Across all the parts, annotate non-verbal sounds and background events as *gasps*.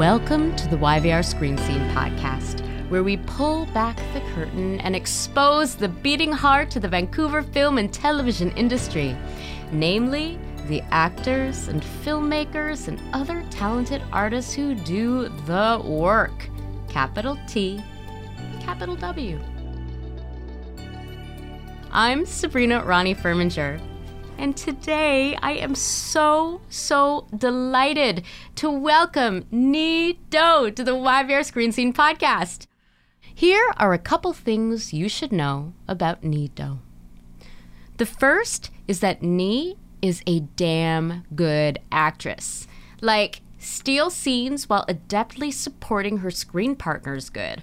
Welcome to the YVR Screen Scene podcast, where we pull back the curtain and expose the beating heart of the Vancouver film and television industry, namely the actors and filmmakers and other talented artists who do the work. Capital T, capital W. I'm Sabrina Ronnie Furminger. And today I am so, so delighted to welcome Nhi Do to the YVR Screen Scene podcast. Here are a couple things you should know about Nhi Do. The first is that Nhi is a damn good actress. Like, steal scenes while adeptly supporting her screen partners good.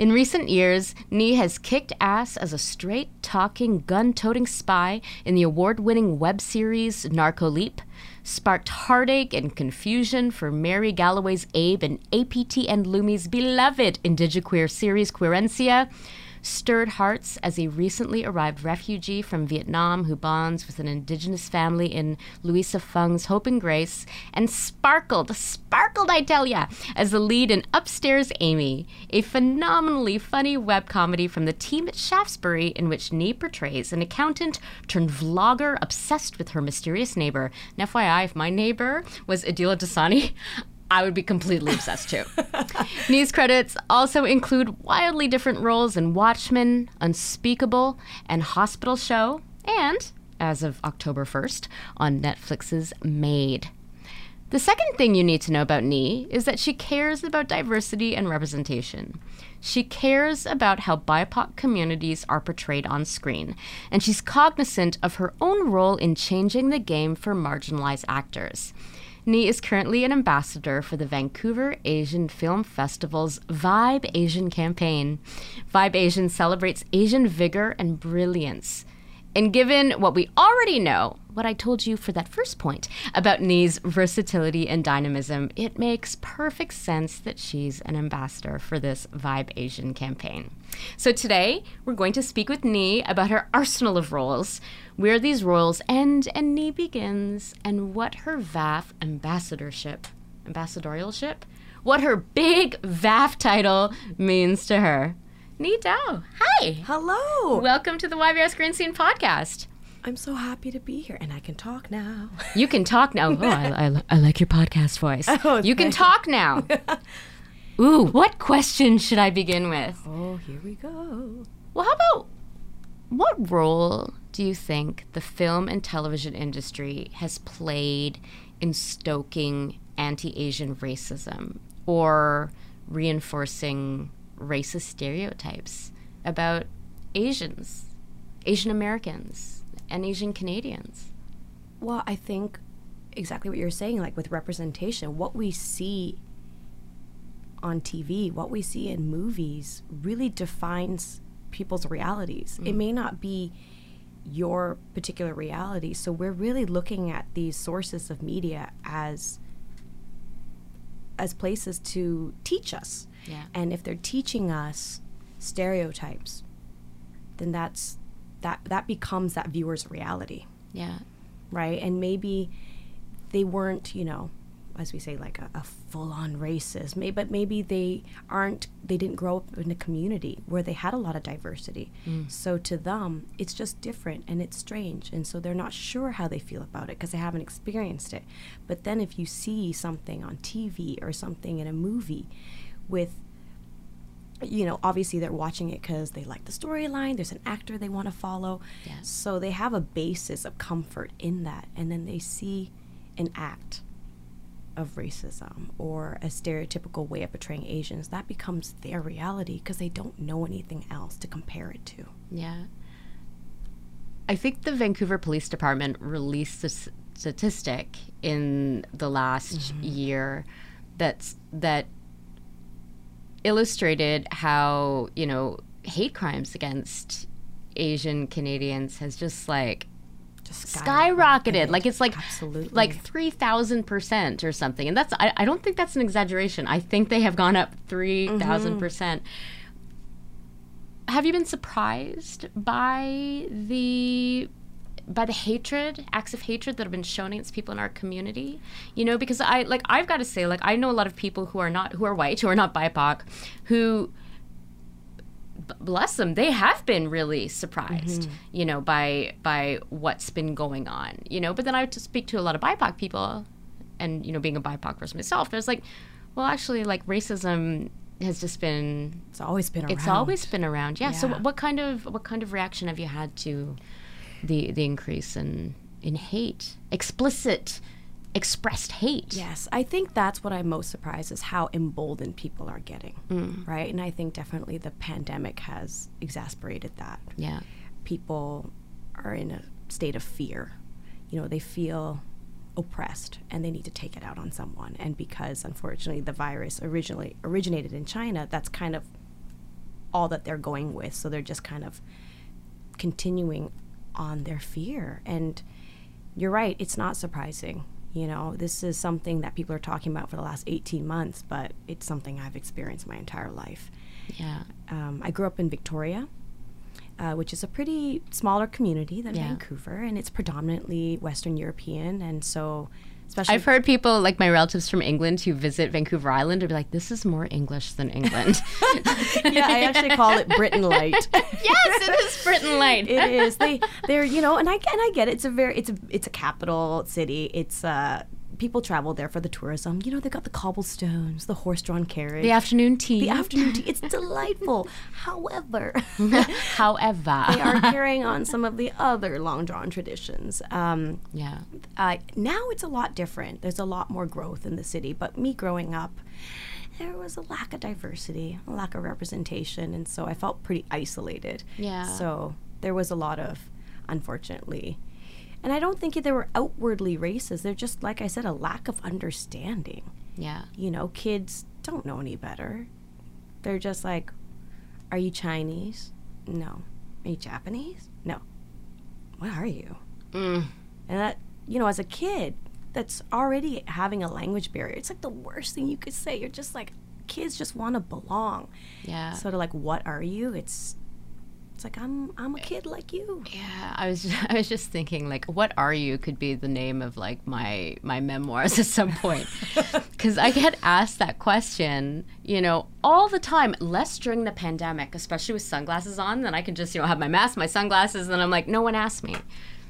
In recent years, Nhi has kicked ass as a straight talking, gun toting spy in the award winning web series NarcoLeap, sparked heartache and confusion for Mary Galloway's Abe and APTN Lumi's beloved indigiqueer series Querencia, stirred hearts as a recently arrived refugee from Vietnam who bonds with an indigenous family in Louisa Phung's Hope and Grace, and sparkled, sparkled, I tell ya, as the lead in Upstairs Amy, a phenomenally funny web comedy from the team at Shaftesbury in which Nhi portrays an accountant turned vlogger obsessed with her mysterious neighbor. And FYI, if my neighbor was Adila Dasani, I would be completely obsessed too. *laughs* Nhi's credits also include wildly different roles in Watchmen, Unspeakable, and Hospital Show, and, as of October 1st, on Netflix's MAID. The second thing you need to know about Nhi is that she cares about diversity and representation. She cares about how BIPOC communities are portrayed on screen, and she's cognizant of her own role in changing the game for marginalized actors. Nhi is currently an ambassador for the Vancouver Asian Film Festival's Vibe Asian campaign. Vibe Asian celebrates Asian vigor and brilliance. And given what we already know, what I told you for that first point about Nhi's versatility and dynamism, it makes perfect sense that she's an ambassador for this Vibe Asian campaign. So today, we're going to speak with Nhi about her arsenal of roles, where these roles end and Nee begins, and what her VAFF ambassadorship, ambassadorialship, what her big VAFF title means to her. Nhi Do, hi. Hello. Welcome to the YVR Screen Scene podcast. I'm so happy to be here, and I can talk now. You can talk now. Oh, I, I, I like your podcast voice. *laughs* Oh, you can talk now. *laughs* Ooh, what question should I begin with? Oh, here we go. Well, how about what role do you think the film and television industry has played in stoking anti Asian racism or reinforcing racist stereotypes about Asians, Asian Americans, and Asian Canadians? Well, I think exactly what you're saying, like with representation, what we see on TV, what we see in movies, really defines people's realities. It mm. may not be your particular reality. So we're really looking at these sources of media as as places to teach us. Yeah. And if they're teaching us stereotypes, then that's that that becomes that viewer's reality Yeah. right? And maybe they weren't, you know, as we say, like a, a full-on racist. Maybe, but maybe they aren't. They didn't grow up in a community where they had a lot of diversity. Mm. So to them, it's just different and it's strange, and so they're not sure how they feel about it because they haven't experienced it. But then if you see something on TV or something in a movie with you know, obviously they're watching it because they like the storyline. There's an actor they want to follow. Yes. So they have a basis of comfort in that. And then they see an act of racism or a stereotypical way of portraying Asians. That becomes their reality because they don't know anything else to compare it to. Yeah. I think the Vancouver Police Department released a s- statistic in the last mm-hmm. year that's that illustrated how you know hate crimes against Asian Canadians has just like Just skyrocketed. Like it's like Absolutely. like three thousand percent or something. And that's I, I don't think that's an exaggeration. I think they have gone up three percent. Mm-hmm. Have you been surprised by the by the hatred, acts of hatred that have been shown against people in our community? You know, because I like I've got to say, like I know a lot of people who are not who are white, who are not BIPOC, who bless them they have been really surprised mm-hmm. you know by by what's been going on you know but then i would speak to a lot of bipoc people and you know being a bipoc person myself there's like well actually like racism has just been It's always been around. it's always been around yeah, so Yeah. what, what kind of what kind of reaction have you had to the the increase in in hate explicit expressed hate Yes, I think that's what I'm most surprised is how emboldened people are getting, Mm. right? And I think definitely the pandemic has exasperated that. yeah People are in a state of fear. You know, they feel oppressed and they need to take it out on someone. And because unfortunately the virus originally originated in China, that's kind of all that they're going with. So they're just kind of continuing on their fear. And you're right, it's not surprising. You know, this is something that people are talking about for the last 18 months, but it's something I've experienced my entire life. yeah Um, I grew up in Victoria, uh, which is a pretty smaller community than Yeah. Vancouver, and it's predominantly Western European. And so, especially I've heard people like my relatives from England who visit Vancouver Island are be like, "This is more English than England." *laughs* yeah, I *laughs* actually call it Britain Light. *laughs* yes, it is Britain Light. it is. They they're you know, and I and I get it. It's a very it's a it's a capital city. It's uh people travel there for the tourism. You know, they've got the cobblestones, the horse-drawn carriage, the afternoon tea. the afternoon tea. It's delightful. *laughs* However, *laughs* However, *laughs* they are carrying on some of the other long-drawn traditions. Um, yeah, uh, now it's a lot different. There's a lot more growth in the city. But me growing up, there was a lack of diversity, a lack of representation, and so I felt pretty isolated. Yeah. So there was a lot of, unfortunately, and I don't think they were outwardly racist. They're just, like I said, a lack of understanding. yeah, You know, kids don't know any better. They're just like, "Are you Chinese? No. Are you Japanese? No. What are you?" mm, And that, you know, as a kid that's already having a language barrier, it's like the worst thing you could say. You're just like, kids just want to belong. yeah. Sort of like, what are you? It's, it's like I'm, I'm a kid like you. Yeah, I was *laughs* I was just thinking like what are you could be the name of like my my memoirs at some point. *laughs* Cuz I get asked that question, you know, all the time, less during the pandemic, especially with sunglasses on, then I can just, you know, have my mask, my sunglasses and I'm like no one asked me.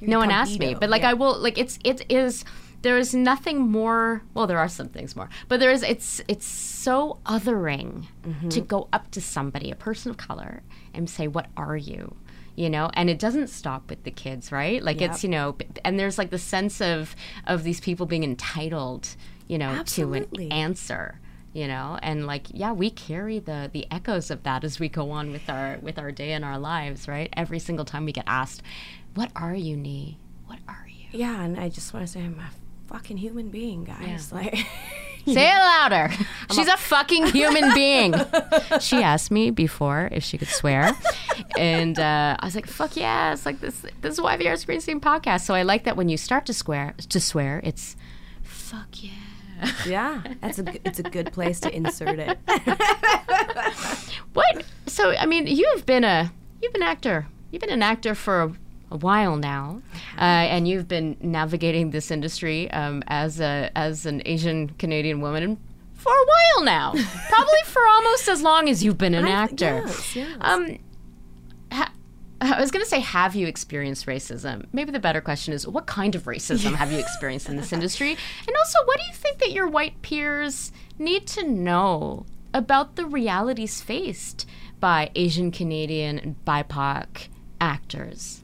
no one asked me. But like yeah. I will like it's it is there is nothing more well there are some things more but there is it's it's so othering Mm-hmm. to go up to somebody a person of color and say what are you? You know? And it doesn't stop with the kids right? Like it's you know and there's like the sense of of these people being entitled you know to an answer you know? And like yeah we carry the the echoes of that as we go on with our with our day and our lives right? Every single time we get asked what are you Nhi? what are you? Yeah, and I just want to say I'm a fucking human being, guys. Like, *laughs* *laughs* Say it louder. She's a fucking human *laughs* being. She asked me before if she could swear, and uh, I was like, "Fuck yeah!" It's like this. This is why the Scene podcast. So I like that when you start to swear, to swear, it's fuck yeah. yeah, that's a, it's a good place to insert it. *laughs* What? So I mean, you've been a you've been an actor. You've been an actor for a, while now, uh, and you've been navigating this industry um, as a as an Asian Canadian woman for a while now. *laughs* Probably for almost as long as you've been an I- actor. yes, yes. Um, ha- I was going to say, have you experienced racism? Maybe the better question is, what kind of racism have you *laughs* experienced in this industry? And also, what do you think that your white peers need to know about the realities faced by Asian Canadian and BIPOC actors?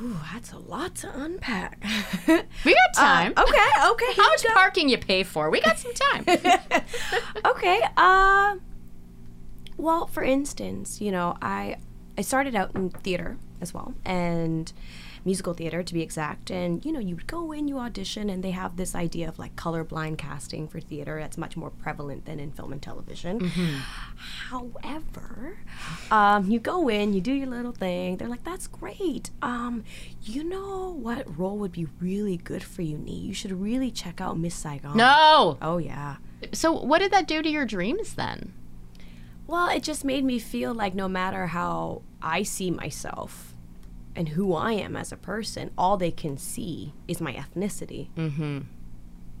Ooh, that's a lot to unpack. *laughs* We got time. Uh, okay, okay. *laughs* How much parking you pay for? We got some time. *laughs* okay. Uh, well, for instance, you know, I I started out in theater as well, and musical theater to be exact. And you know, you would go in, you audition, and they have this idea of like colorblind casting for theater. That's much more prevalent than in film and television. However, um, you go in, you do your little thing. They're like, "That's great. Um, you know what role would be really good for you, Nhi? You should really check out Miss Saigon." No. Oh yeah. So what did that do to your dreams then? Well, it just made me feel like no matter how I see myself and who I am as a person, all they can see is my ethnicity. Mm-hmm.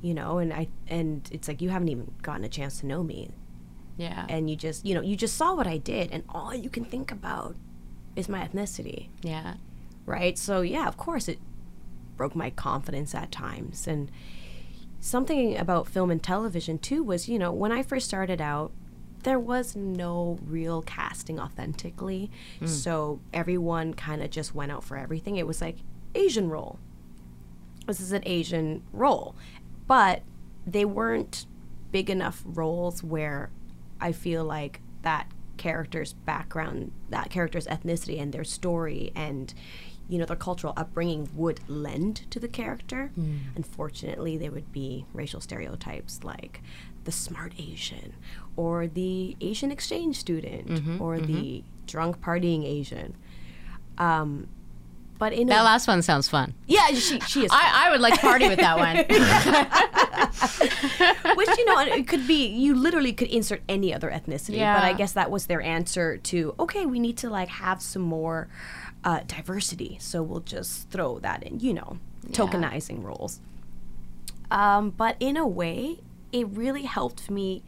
You know, and I and it's like you haven't even gotten a chance to know me, Yeah. and you just you know you just saw what I did, and all you can think about is my ethnicity, yeah. right? So yeah, of course it broke my confidence at times, and something about film and television too was you know when I first started out there was no real casting authentically. Hmm. So everyone kind of just went out for everything. It was like Asian role. This is an Asian role. But they weren't big enough roles where I feel like that character's background, that character's ethnicity and their story and you know their cultural upbringing would lend to the character. Hmm. Unfortunately, there would be racial stereotypes like the smart Asian or the Asian exchange student or the drunk partying Asian. Um, but in That a, last one sounds fun. yeah, she she is I, I would like to party with that one. *laughs* which you know it could be you literally could insert any other ethnicity but i guess that was their answer to okay we need to like have some more uh, diversity so we'll just throw that in you know tokenizing roles um, but in a way it really helped me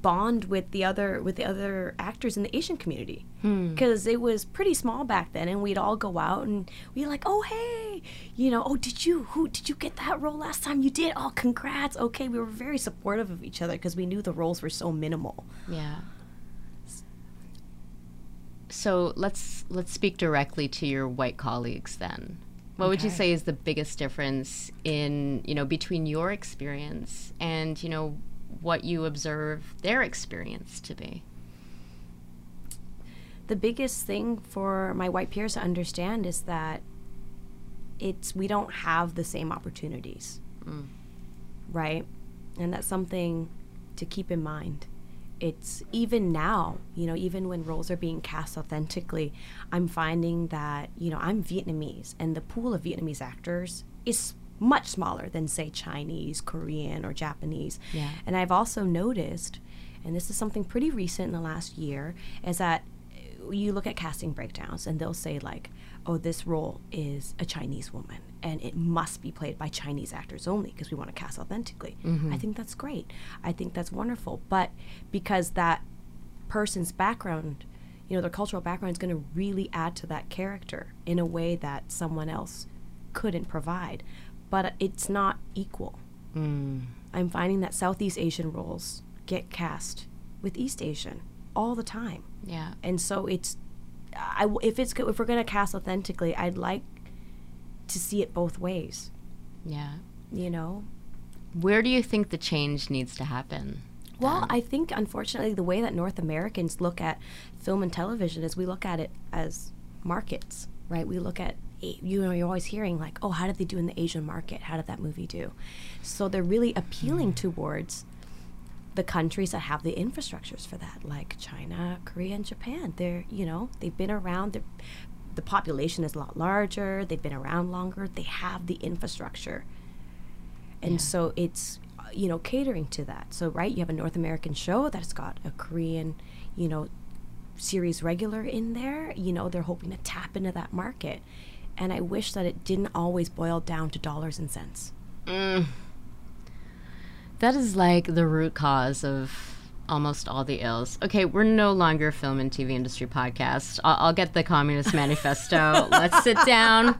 bond with the other with the other actors in the Asian community. Hmm. Because it was pretty small back then and we'd all go out and we'd like oh hey you know oh did you who did you get that role last time you did? Oh congrats. Okay we were very supportive of each other because we knew the roles were so minimal. Yeah. So let's let's speak directly to your white colleagues then. What would you say is the biggest difference in, you know, between your experience and, you know, what you observe their experience to be? the biggest thing for my white peers to understand is that it's we don't have the same opportunities. Mm. Right? And that's something to keep in mind it's even now you know even when roles are being cast authentically i'm finding that you know i'm vietnamese and the pool of vietnamese actors is much smaller than say chinese korean or japanese Yeah. and i've also noticed and this is something pretty recent in the last year is that uh, you look at casting breakdowns and they'll say like oh this role is a chinese woman and it must be played by chinese actors only because we want to cast authentically. Mm-hmm. I think that's great. I think that's wonderful. But because that person's background you know their cultural background is going to really add to that character in a way that someone else couldn't provide. But it's not equal. Mm. I'm finding that southeast asian roles get cast with east asian all the time. Yeah. and so it's I, if it's if we're gonna cast authentically i'd like to see it both ways. Yeah. you know? Where do you think the change needs to happen? well i think unfortunately the way that north americans look at film and television is we look at it as markets right? We look at you know you're always hearing like oh how did they do in the asian market? How did that movie do? So they're really appealing mm. towards the countries that have the infrastructures for that like china korea and japan. They're you know they've been around they're, the population is a lot larger they've been around longer they have the infrastructure. And so it's you know catering to that. So right you have a north american show that's got a korean you know series regular in there. You know they're hoping to tap into that market. And i wish that it didn't always boil down to dollars and cents. Mm. That is like the root cause of almost all the ills. Okay, we're no longer a film and TV industry podcast. I'll, I'll get the Communist Manifesto. *laughs* Let's sit down.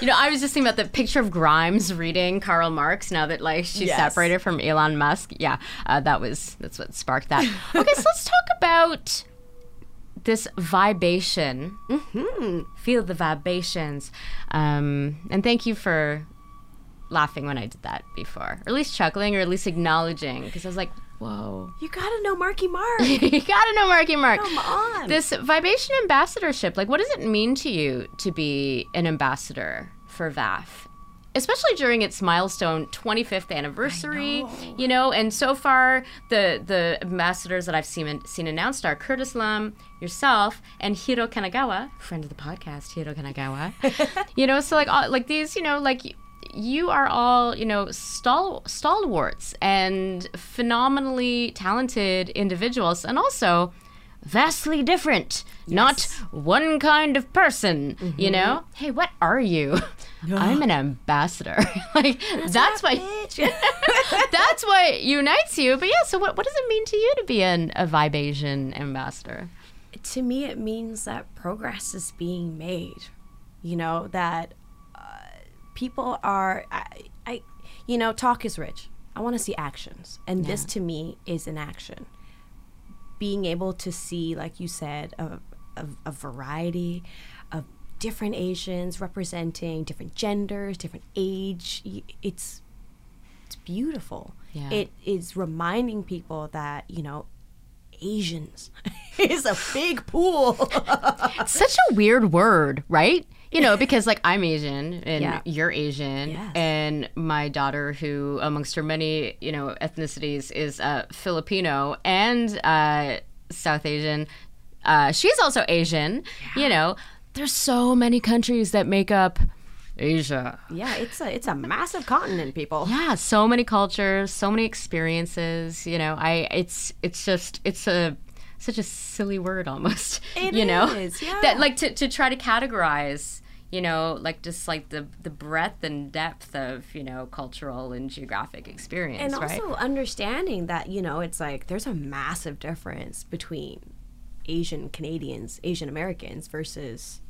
You know, I was just thinking about the picture of Grimes reading Karl Marx now that like she's Yes. separated from Elon Musk. Yeah, uh, that was that's what sparked that. Okay, so let's talk about this vibration. Feel the vibrations. Um, and thank you for laughing when I did that before, or at least chuckling, or at least acknowledging, because I was like, Whoa. You gotta know Marky Mark. *laughs* you gotta know Marky Mark. Come on. This Vibation ambassadorship, like, what does it mean to you to be an ambassador for VAFF? Especially during its milestone 25th anniversary, you know, and so far the the ambassadors that I've seen seen announced are Curtis Lam, yourself, and Hiro Kanagawa, friend of the podcast, Hiro Kanagawa. *laughs* you know, so like all, like these, you know, like you are all, you know, stal- stalwarts and phenomenally talented individuals, and also vastly different. Not one kind of person, you know? Mm-hmm. Hey, what are you? I'm an ambassador. *laughs* like, that's, what *laughs* that's what unites you. But yeah, so what, what does it mean to you to be an, a Vibe Asian ambassador? to me, it means that progress is being made. You know that people are, I, I, you know, talk is rich. I want to see actions, and this to me is an action. Being able to see, like you said, a, a, a variety of different Asians representing different genders, different age. It's it's beautiful. Yeah. It is reminding people that you know Asians *laughs* is a big pool. *laughs* Such a weird word, right? You know, because like I'm Asian and Yeah. you're Asian, Yes. and my daughter, who amongst her many you know ethnicities is uh, Filipino and uh, South Asian, uh, she's also Asian. You know, there's so many countries that make up Asia. yeah, it's a it's a massive continent, people. Yeah, so many cultures, so many experiences. You know, I it's it's just it's a such a silly word almost. *laughs* It you know, is, *laughs* yeah. that like to to try to categorize. You know, like just like the the breadth and depth of you know cultural and geographic experience, And right? also understanding that, you know, it's like there's a massive difference between Asian Canadians, Asian Americans versus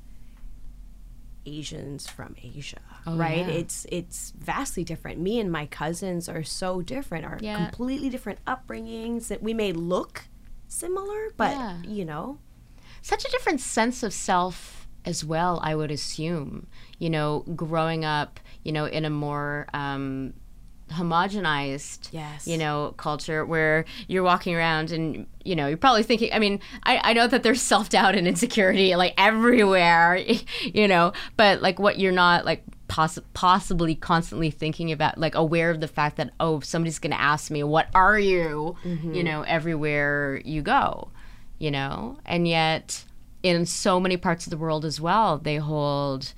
Asians from Asia. Oh, right? Oh, yeah. It's it's vastly different. Me and my cousins are so different, are Yeah. completely different upbringings that we may look similar, but Yeah. you know, such a different sense of self as well i would assume you know growing up you know in a more um homogenized Yes. you know culture where you're walking around and you know you're probably thinking i mean i, I know that there's self-doubt and insecurity like everywhere *laughs* you know but like what you're not like poss- possibly constantly thinking about like aware of the fact that oh somebody's gonna ask me what are you? Mm-hmm. You know everywhere you go you know? And yet in so many parts of the world as well they hold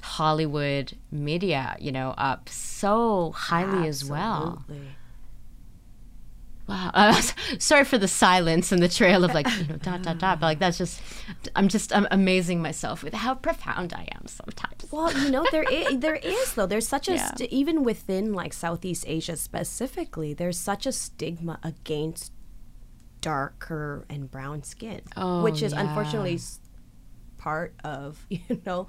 hollywood media you know up so highly as well. Absolutely. Wow *laughs* uh, sorry for the silence and the trail of like you know dot dot dot but like that's just i'm just i'm amazing myself with how profound i am sometimes Well, you know, there is, *laughs* there is though. There's such a Yeah. st- even within like Southeast Asia specifically, there's such a stigma against darker and brown skin, Oh, which is yeah. unfortunately part of *laughs* you know.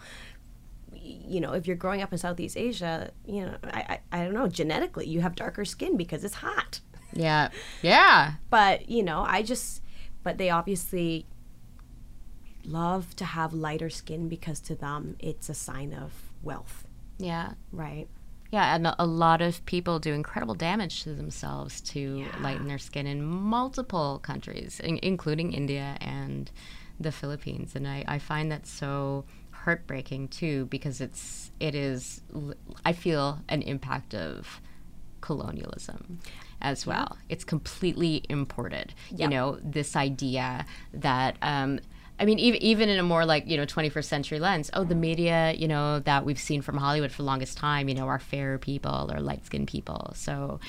You know, if you're growing up in Southeast Asia, you know, I, I, I don't know, genetically, you have darker skin because it's hot. Yeah. Yeah. But, you know, I just, but they obviously love to have lighter skin because to them it's a sign of wealth, yeah. Right? Yeah, and a- lot of people do incredible damage to themselves to lighten their skin in multiple countries, in- including India and the Philippines. And I, I find that so heartbreaking too, because it's it is I feel an impact of colonialism as well. It's completely imported. You know, this idea that um, I mean, even even in a more like you know 21st century lens, oh, the media, you know, that we've seen from Hollywood for the longest time, you know, are fair people or light skinned people. So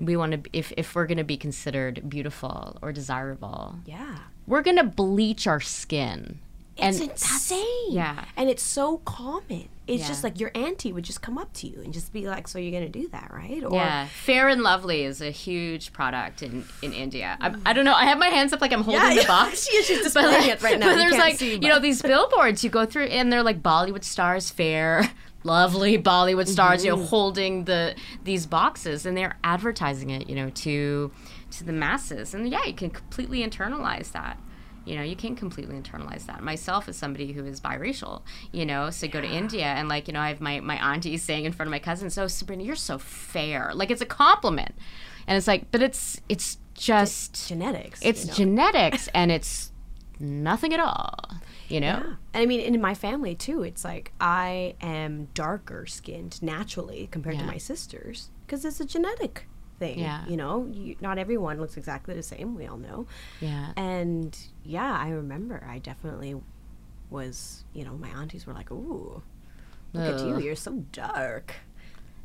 we want to, if if we're going to be considered beautiful or desirable, Yeah. we're going to bleach our skin. It's and insane. yeah. And it's so common. It's Yeah. just like your auntie would just come up to you and just be like, So you're going to do that, right? Or, Yeah, Fair and Lovely is a huge product in, in India. I, I don't know. I have my hands up like I'm holding Yeah, the yeah. *laughs* box. She's just But, displaying like- it right now. But You there's like see, you know these billboards you go through and they're like Bollywood stars, fair, *laughs* lovely Bollywood stars. You know, Mm-hmm. holding the these boxes and they're advertising it. You know, to to the masses. And yeah, you can completely internalize that. You know, you can't completely internalize that. Myself, as somebody who is biracial, you know, so go to India and like, you know, I have my my auntie *laughs* saying in front of my cousins, "Oh, Sabrina, you're so fair." Like it's a compliment. and it's like, but it's it's just genetics. it's you know? genetics, and it's nothing at all. You know. Yeah. And I mean, in my family too, it's like I am darker skinned naturally compared to my sisters because it's a genetic thing. Yeah. You know, you, not everyone looks exactly the same. We all know. Yeah. And yeah, I remember I definitely was, you know, my aunties were like, ooh, look at you. You're so dark.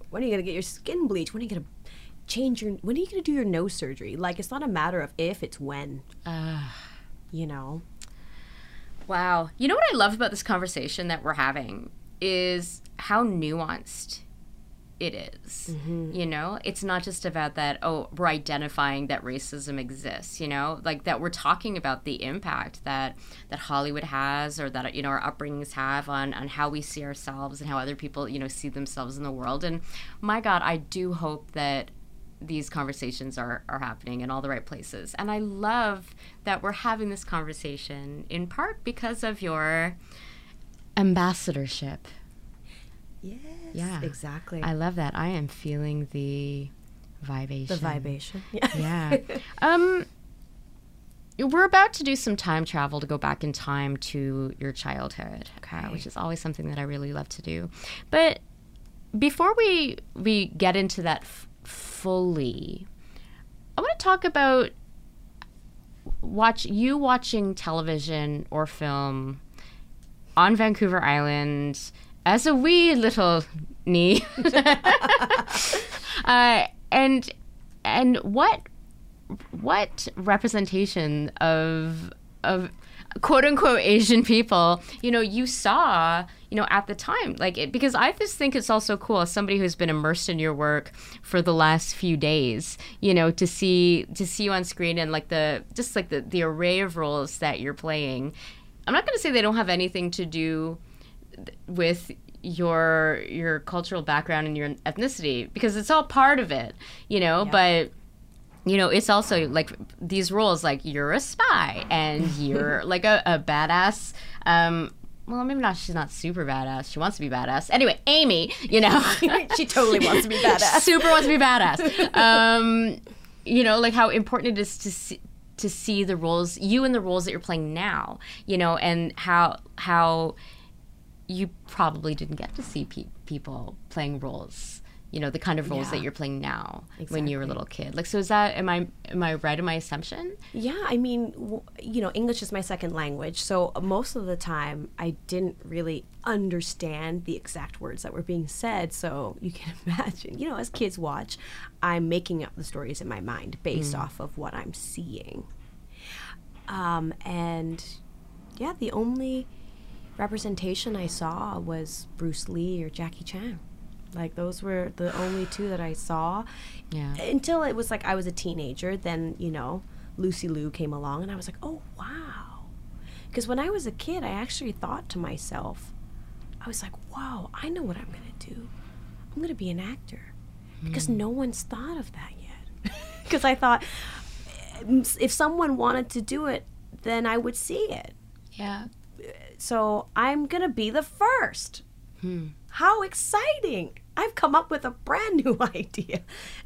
When are you going to get your skin bleached? When are you going to change your, when are you going to do your nose surgery? Like, it's not a matter of if, it's when, Ah. you know? Wow. You know what I love about this conversation that we're having is how nuanced it is. Mm-hmm. You know, it's not just about that, oh, we're identifying that racism exists, you know, like that we're talking about the impact that that Hollywood has or that you know our upbringings have on on how we see ourselves and how other people, you know, see themselves in the world. And my god, I do hope that these conversations are, are happening in all the right places. And I love that we're having this conversation in part because of your ambassadorship. Yes. Yeah. Exactly. I love that. I am feeling the vibration. the vibration. *laughs* Yeah. Yeah. um we're about to do some time travel to go back in time to your childhood, uh, which is always something that I really love to do. But before we we get into that f- fully, I want to talk about watch you watching television or film on Vancouver Island as a wee little Nhi. *laughs* uh, and and what what representation of of quote unquote Asian people, you know, you saw, you know, at the time. Like it because I just think it's also cool as somebody who's been immersed in your work for the last few days, you know, to see to see you on screen and like the just like the, the array of roles that you're playing. I'm not gonna say they don't have anything to do with your your cultural background and your ethnicity because it's all part of it, you know, but you know, it's also like these roles like you're a spy and *laughs* you're like a, a badass um well, maybe not. She's not super badass. She wants to be badass. Anyway, Amy, you know, *laughs* she totally wants to be badass. *laughs* super wants to be badass. Um, you know, like how important it is to see, to see the roles you and the roles that you're playing now. You know, and how how you probably didn't get to see pe- people playing roles. You know, the kind of roles Yeah. that you're playing now when you were a little kid. Like, so is that am I am I right in my assumption? Yeah, I mean, w- you know, English is my second language, so most of the time I didn't really understand the exact words that were being said. So you can *laughs* imagine, you know, as kids watch, I'm making up the stories in my mind based off of what I'm seeing. Um, and yeah, the only representation I saw was Bruce Lee or Jackie Chan. Like those were the only two that I saw Yeah. until it was like I was a teenager. Then you know, Lucy Liu came along, and I was like, oh wow. Because when I was a kid, I actually thought to myself, I was like, wow, I know what I'm gonna do. I'm gonna be an actor, because no one's thought of that yet. *laughs* Because I thought "Mm, if someone wanted to do it, then I would see it. Yeah. So I'm gonna be the first. Hmm. How exciting! I've come up with a brand new *laughs* idea.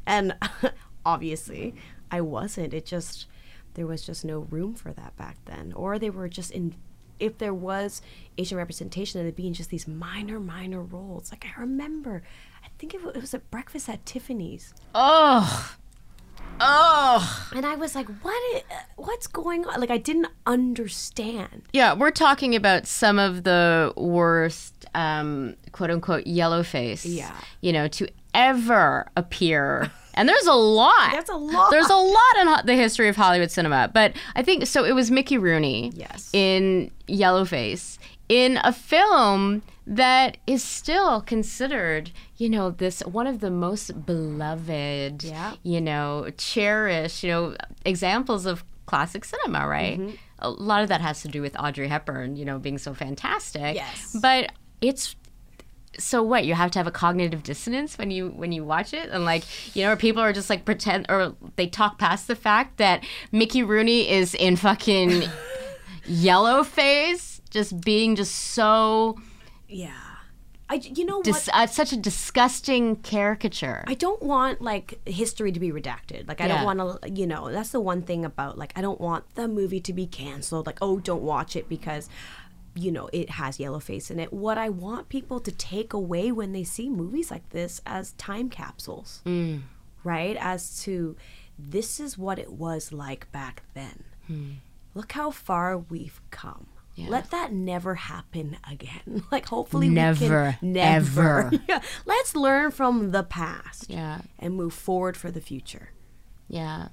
And *laughs* obviously, I wasn't. It just, there was just no room for that back then. Or they were just in, if there was Asian representation, it'd be in just these minor, minor roles. Like I remember, I think it was at Breakfast at Tiffany's. Oh. Oh. And I was like, what? i- what's going on? Like I didn't understand. Yeah, we're talking about some of the worst, um, quote unquote, yellow face. Yeah. You know, to ever appear. And there's a lot. *laughs* That's a lot. There's a lot in ho- the history of Hollywood cinema. But I think so. It was Mickey Rooney. Yes. In Yellowface, in a film that is still considered, you know, this one of the most beloved, Yeah. you know, cherished, you know, examples of classic cinema, right? Mm-hmm. A lot of that has to do with Audrey Hepburn, you know, being so fantastic. Yes. But it's so what you have to have a cognitive dissonance when you when you watch it and like you know people are just like pretend or they talk past the fact that mickey rooney is in fucking *laughs* yellow face just being just so Yeah. I, you know what? Dis- uh, such a disgusting caricature. I don't want like history to be redacted. Like I Yeah. don't want to, you know, that's the one thing about like I don't want the movie to be canceled. Like oh, don't watch it because you know it has yellow face in it. What I want people to take away when they see movies like this as time capsules, Mm. right? As to this is what it was like back then. Look how far we've come. Yeah. Let that never happen again. *laughs* Like hopefully Never, we can never. ever. *laughs* Yeah. Let's learn from the past yeah. and move forward for the future. Yeah.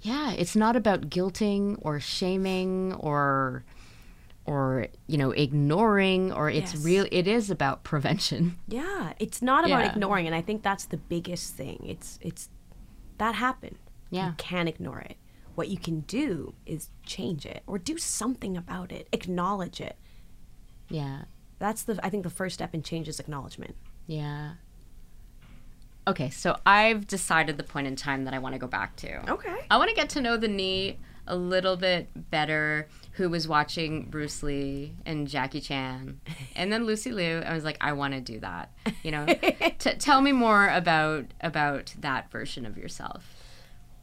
Yeah, it's not about guilting or shaming or or you know ignoring or it's Yes. real it is about prevention. *laughs* Yeah, it's not about Yeah. ignoring, and I think that's the biggest thing. It's it's that happened. Yeah. you can't ignore it. What you can do is change it or do something about it. Acknowledge it. Yeah. That's the I think the first step in change is acknowledgement. Yeah. Okay, so I've decided the point in time that I want to go back to. Okay. I want to get to know the Nhi a little bit better who was watching Bruce Lee and Jackie Chan and then Lucy Liu. I was like, I want to do that. You know, *laughs* T- tell me more about about that version of yourself.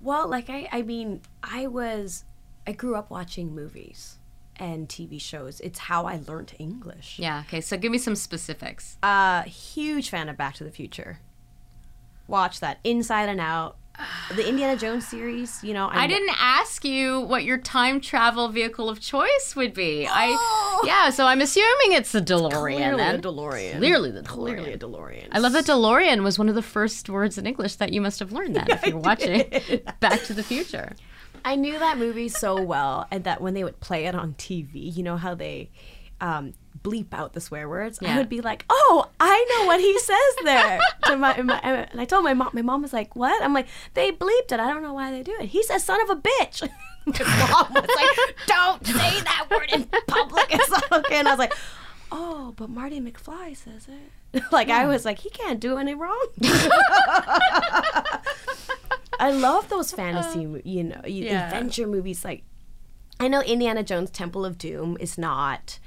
Well, like I I mean, I was I grew up watching movies and TV shows. It's how I learned English. Yeah. Okay. So give me some specifics. Uh huge fan of Back to the Future. Watch that Inside and Out. The Indiana Jones series, you know, I didn't ask you what your time travel vehicle of choice would be. I *gasps* yeah. So I'm assuming it's the DeLorean. Clearly then. a DeLorean. Clearly the DeLorean. Clearly a DeLorean. I love that DeLorean was one of the first words in English that you must have learned then *laughs* if you're watching *laughs* Back to the Future. I knew that movie so well, and that when they would play it on TV, you know how they um, bleep out the swear words. Yeah. I would be like, "Oh, I know what he says there." *laughs* to my, my, uh, and I told my mom. My mom was like, "What?" I'm like, "They bleeped it. I don't know why they do it." He says, "Son of a bitch." *laughs* my mom was like, "Don't say that word in public." *laughs* It's not okay. And I was like, "Oh, but Marty McFly says it." like I was like, he can't do any wrong. I love those fantasy, uh, you know, Yeah. adventure movies. Like, I know Indiana Jones: Temple of Doom is not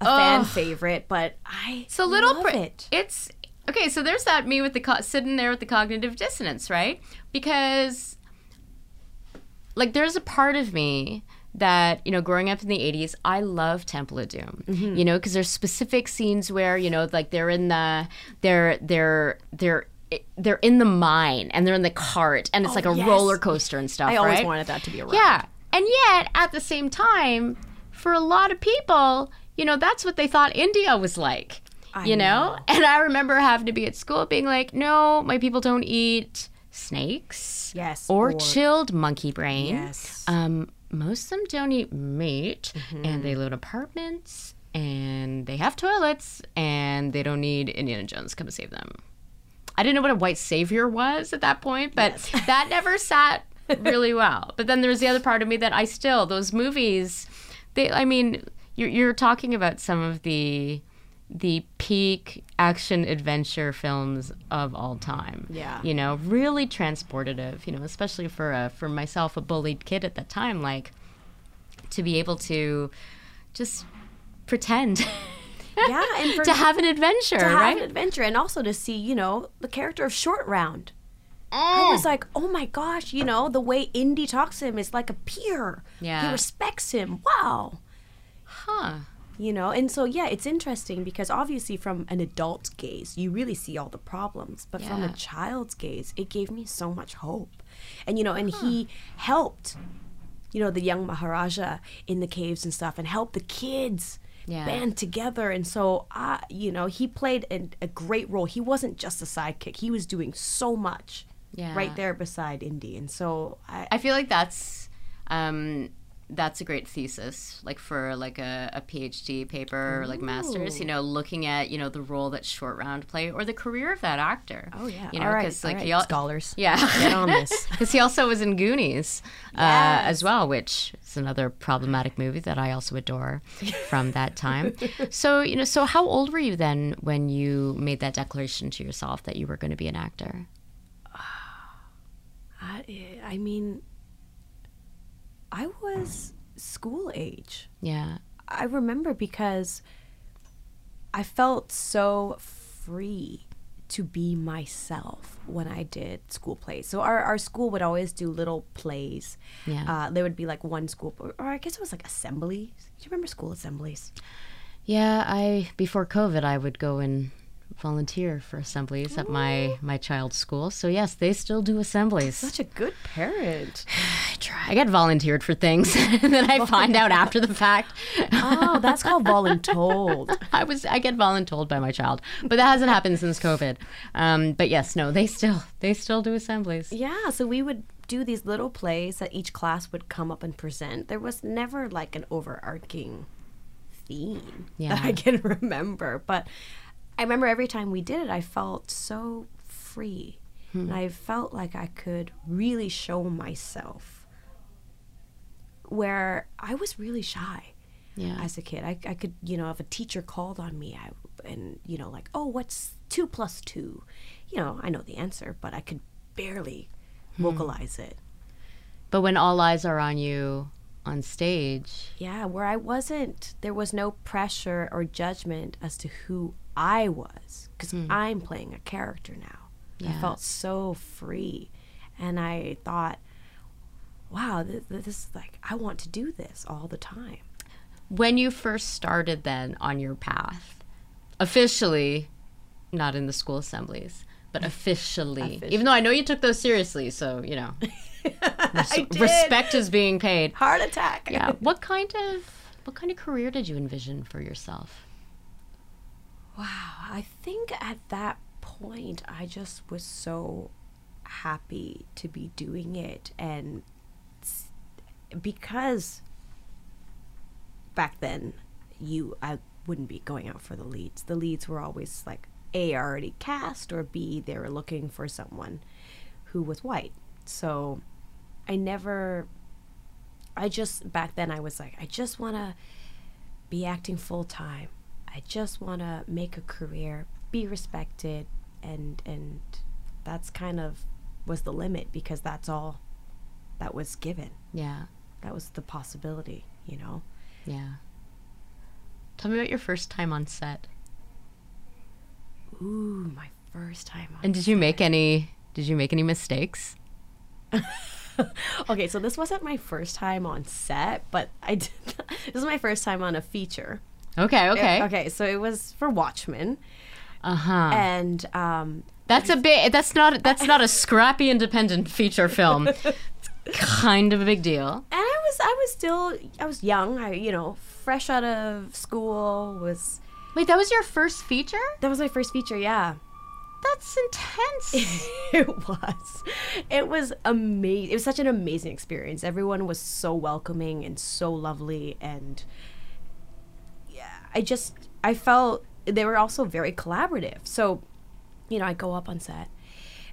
a fan favorite, but I It's a little love pre- it. It's okay. So there's that me with the co- sitting there with the cognitive dissonance, right? Because like there's a part of me that you know growing up in the 80s i love temple of doom Mm-hmm. you know because there's specific scenes where you know like they're in the they're they're they're they're in the mine and they're in the cart and it's like a Oh, yes. roller coaster and stuff I always right? wanted that to be around. Yeah. And yet, at the same time, for a lot of people, you know, that's what they thought India was like. I you know? know. And I remember having to be at school being like, no, my people don't eat snakes. Yes, Or, or- chilled monkey brain. Yes. Um, most of them don't eat meat Mm-hmm. and they live in apartments and they have toilets and they don't need Indiana Jones to come save them. I didn't know what a white savior was at that point, but *laughs* that never sat *laughs* really well. But then there's the other part of me that I still those movies. They, I mean, you're, you're talking about some of the the peak action adventure films of all time. Yeah. you know, really transportative. You know, especially for a for myself, a bullied kid at that time, like to be able to just pretend yeah, and *laughs* for to have an adventure, to have right? an adventure, and also to see, you know, the character of Short Round. I Mm. was like, oh my gosh, you know, the way Indy talks to him is like a peer. Yeah. He respects him. Wow. Huh? You know, and so yeah, it's interesting because obviously from an adult's gaze, you really see all the problems, but from a child's gaze, it gave me so much hope. And you know, and he helped you know, the young Maharaja in the caves and stuff and helped the kids Yeah. band together. And so, I, you know, he played a, a great role. He wasn't just a sidekick, he was doing so much Yeah. right there beside Indy. And so, I, I feel like that's um, that's a great thesis, like for like a, a PhD paper or like masters. You know, looking at you know the role that Short Round played or the career of that actor. oh, yeah. you know, all right, because like all he al- scholars. yeah, Get on this. *laughs* because he also was in Goonies uh, as well, which is another problematic movie that I also adore from that time. *laughs* so you know, so how old were you then when you made that declaration to yourself that you were going to be an actor? I, I mean, I was school age. Yeah, I remember because I felt so free to be myself when I did school plays. So our, our school would always do little plays. Yeah. Uh, there would be like one school, or I guess it was like assemblies. Do you remember school assemblies? Yeah, I before COVID, I would go and volunteer for assemblies at my my child's school. So yes, they still do assemblies. Such a good parent. *sighs* I try. I get volunteered for things, *laughs* that I find out after the fact. Oh, that's called *laughs* voluntold. I was I get voluntold by my child, but that hasn't happened since COVID. Um, but yes, no, they still they still do assemblies. Yeah, so we would do these little plays that each class would come up and present. There was never like an overarching theme Yeah. that I can *laughs* remember, but I remember every time we did it, I felt so free. Hmm. And I felt like I could really show myself where I was really shy Yeah. as a kid. I, I could, you know, if a teacher called on me I, and, you know, like, oh, what's two plus two? You know, I know the answer, but I could barely hmm. vocalize it. But when all eyes are on you on stage, Yeah, where I wasn't, there was no pressure or judgment as to who I was because hmm. I'm playing a character now. I felt so free. And I thought, wow, this, this is like, I want to do this all the time. when you first started then on your path, officially, not in the school assemblies, but *laughs* officially, even though I know you took those seriously, so you know, *laughs* did. respect is being paid. Heart attack. Yeah. *laughs* What kind of what kind of career did you envision for yourself? Wow, I think at that point I just was so happy to be doing it and because back then you I wouldn't be going out for the leads. The leads were always like A already cast or B they were looking for someone who was white. So I never I just back then I was like I just want to be acting full time. I just want to make a career, be respected, and and that's kind of was the limit because that's all that was given. Yeah. That was the possibility, you know. Yeah. Tell me about your first time on set. Ooh, my first time on. And did you make any did you make any mistakes? *laughs* okay, so this wasn't my first time on set, but I did. this is my first time on a feature. Okay, okay. Okay, so it was for Watchmen, Uh-huh. and um, That's a bit that's not that's not a scrappy independent feature film. *laughs* kind of a big deal. and I was I was still I was young. I you know fresh out of school was Wait, that was your first feature? that was my first feature. Yeah, That's intense. *laughs* it was. It was amazing. It was such an amazing experience. Everyone was so welcoming and so lovely, and I just I felt they were also very collaborative. So, you know, I go up on set.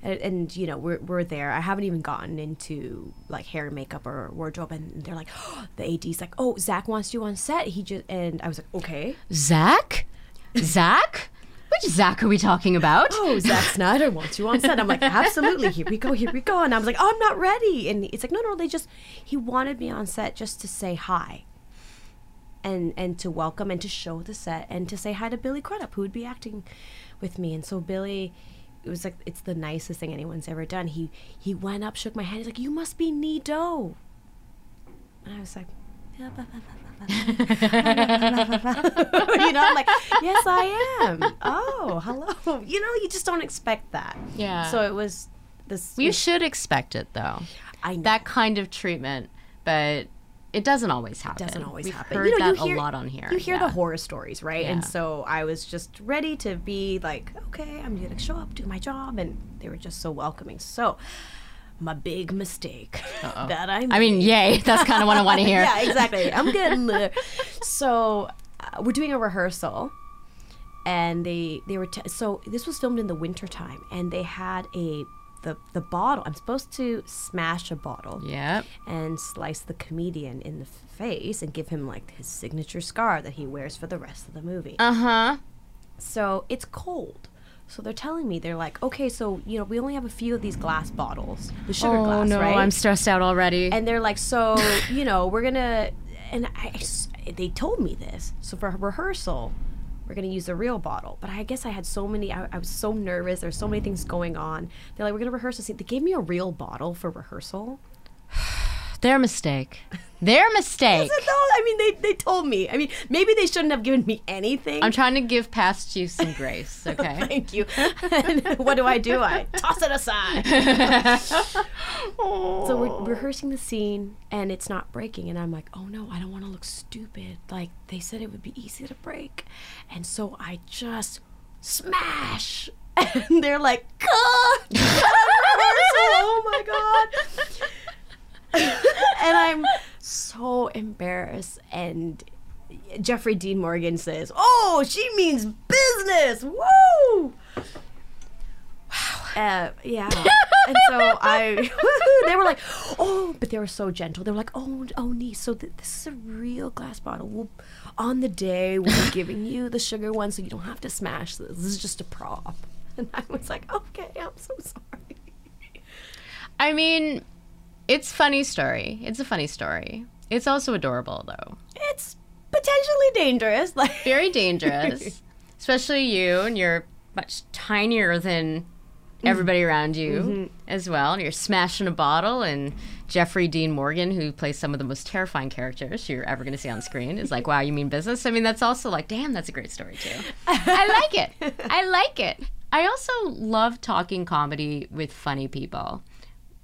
And, and you know we're, we're there i haven't even gotten into like hair and makeup or wardrobe and they're like *gasps* the ad's like oh zach wants you on set he just and i was like okay Zach? Zach? Which Zach are we talking about? oh, Zack Snyder wants you on set. I'm like, absolutely. Here we go. Here we go. And I was like, oh, I'm not ready. And it's like, no, no. They just he wanted me on set just to say hi, and and to welcome and to show the set and to say hi to Billy Crudup, who would be acting with me. And so Billy. It was like it's the nicest thing anyone's ever done. He he went up, shook my hand. He's like, "You must be Nhi Do," and I was like, you know, I'm like, yes, I am. Oh, hello. You know, you just don't expect that. Yeah. So it was this. You should expect it though. I know. That kind of treatment, but it doesn't always happen. It doesn't always We've happen. Heard you know, that you hear, a lot on here. You hear yeah. the horror stories, right? And so I was just ready to be like, okay, I'm gonna show up, do my job, and they were just so welcoming. So, my big mistake that I I mean, yay! *laughs* That's kind of what I want to hear. *laughs* yeah, exactly. I'm getting there. So uh, we're doing a rehearsal, and they they were t- so this was filmed in the winter time, and they had a the the bottle. I'm supposed to smash a bottle Yep. and slice the comedian in the face and give him like his signature scar that he wears for the rest of the movie. Uh huh. So it's cold. So they're telling me they're like, okay, so you know we only have a few of these glass bottles, the sugar Oh glass, no, right? I'm stressed out already. and they're like, so you know, we're gonna, and I, they told me this. So for rehearsal, we're gonna use the real bottle. But I guess I had so many. I, I was so nervous. There's so many things going on. They're like, we're gonna rehearse a scene. They gave me a real bottle for rehearsal. Their mistake. Their mistake. I said, no, I mean they, they told me. I mean maybe they shouldn't have given me anything. I'm trying to give past you some grace, *laughs* okay? Thank you. What do I do? I toss it aside. *laughs* So we're rehearsing the scene and it's not breaking. And I'm like, oh no, I don't want to look stupid. Like they said it would be easy to break. And so I just smash. *laughs* And they're like, cut! oh my God. *laughs* and I'm so embarrassed. And Jeffrey Dean Morgan says, oh, she means business. Woo! Wow. Uh, yeah. *laughs* and so I, *laughs* they were like, oh, but they were so gentle. They were like, oh, oh, niece, so th- this is a real glass bottle. We'll, on the day, we're giving you the sugar one so you don't have to smash this. This is just a prop. And I was like, okay, I'm so sorry. I mean, it's funny story. It's a funny story. It's also adorable though. It's potentially dangerous. *laughs* Like, Very dangerous. Especially you and you're much tinier than mm-hmm. everybody around you mm-hmm. as well. And you're smashing a bottle and Jeffrey Dean Morgan, who plays some of the most terrifying characters you're ever going to see on screen, is like, "Wow, you mean business?" I mean, that's also like, "Damn, that's a great story too." *laughs* I like it. I like it. I also love talking comedy with funny people.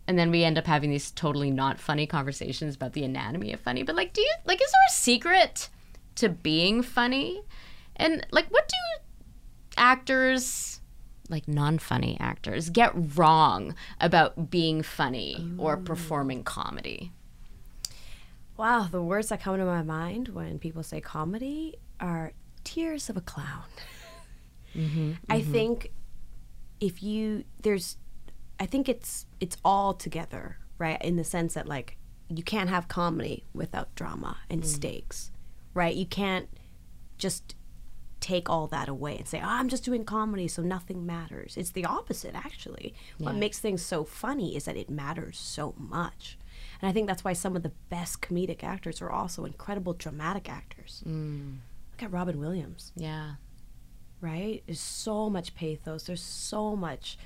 And then we end up having these totally not funny conversations about the anatomy of funny. But like, do you like is there a secret to being funny? And like what do actors like non-funny actors get wrong about being funny or performing comedy? wow, the words that come to my mind when people say comedy are tears of a clown. Mm-hmm, I mm-hmm. think if you there's I think it's it's all together, right? In the sense that like you can't have comedy without drama and mm. stakes, right? You can't just take all that away and say, oh, I'm just doing comedy, so nothing matters. It's the opposite, actually. What makes things so funny is that it matters so much. And I think that's why some of the best comedic actors are also incredible dramatic actors. Mm. Look at Robin Williams Yeah. right? There's so much pathos. There's so much.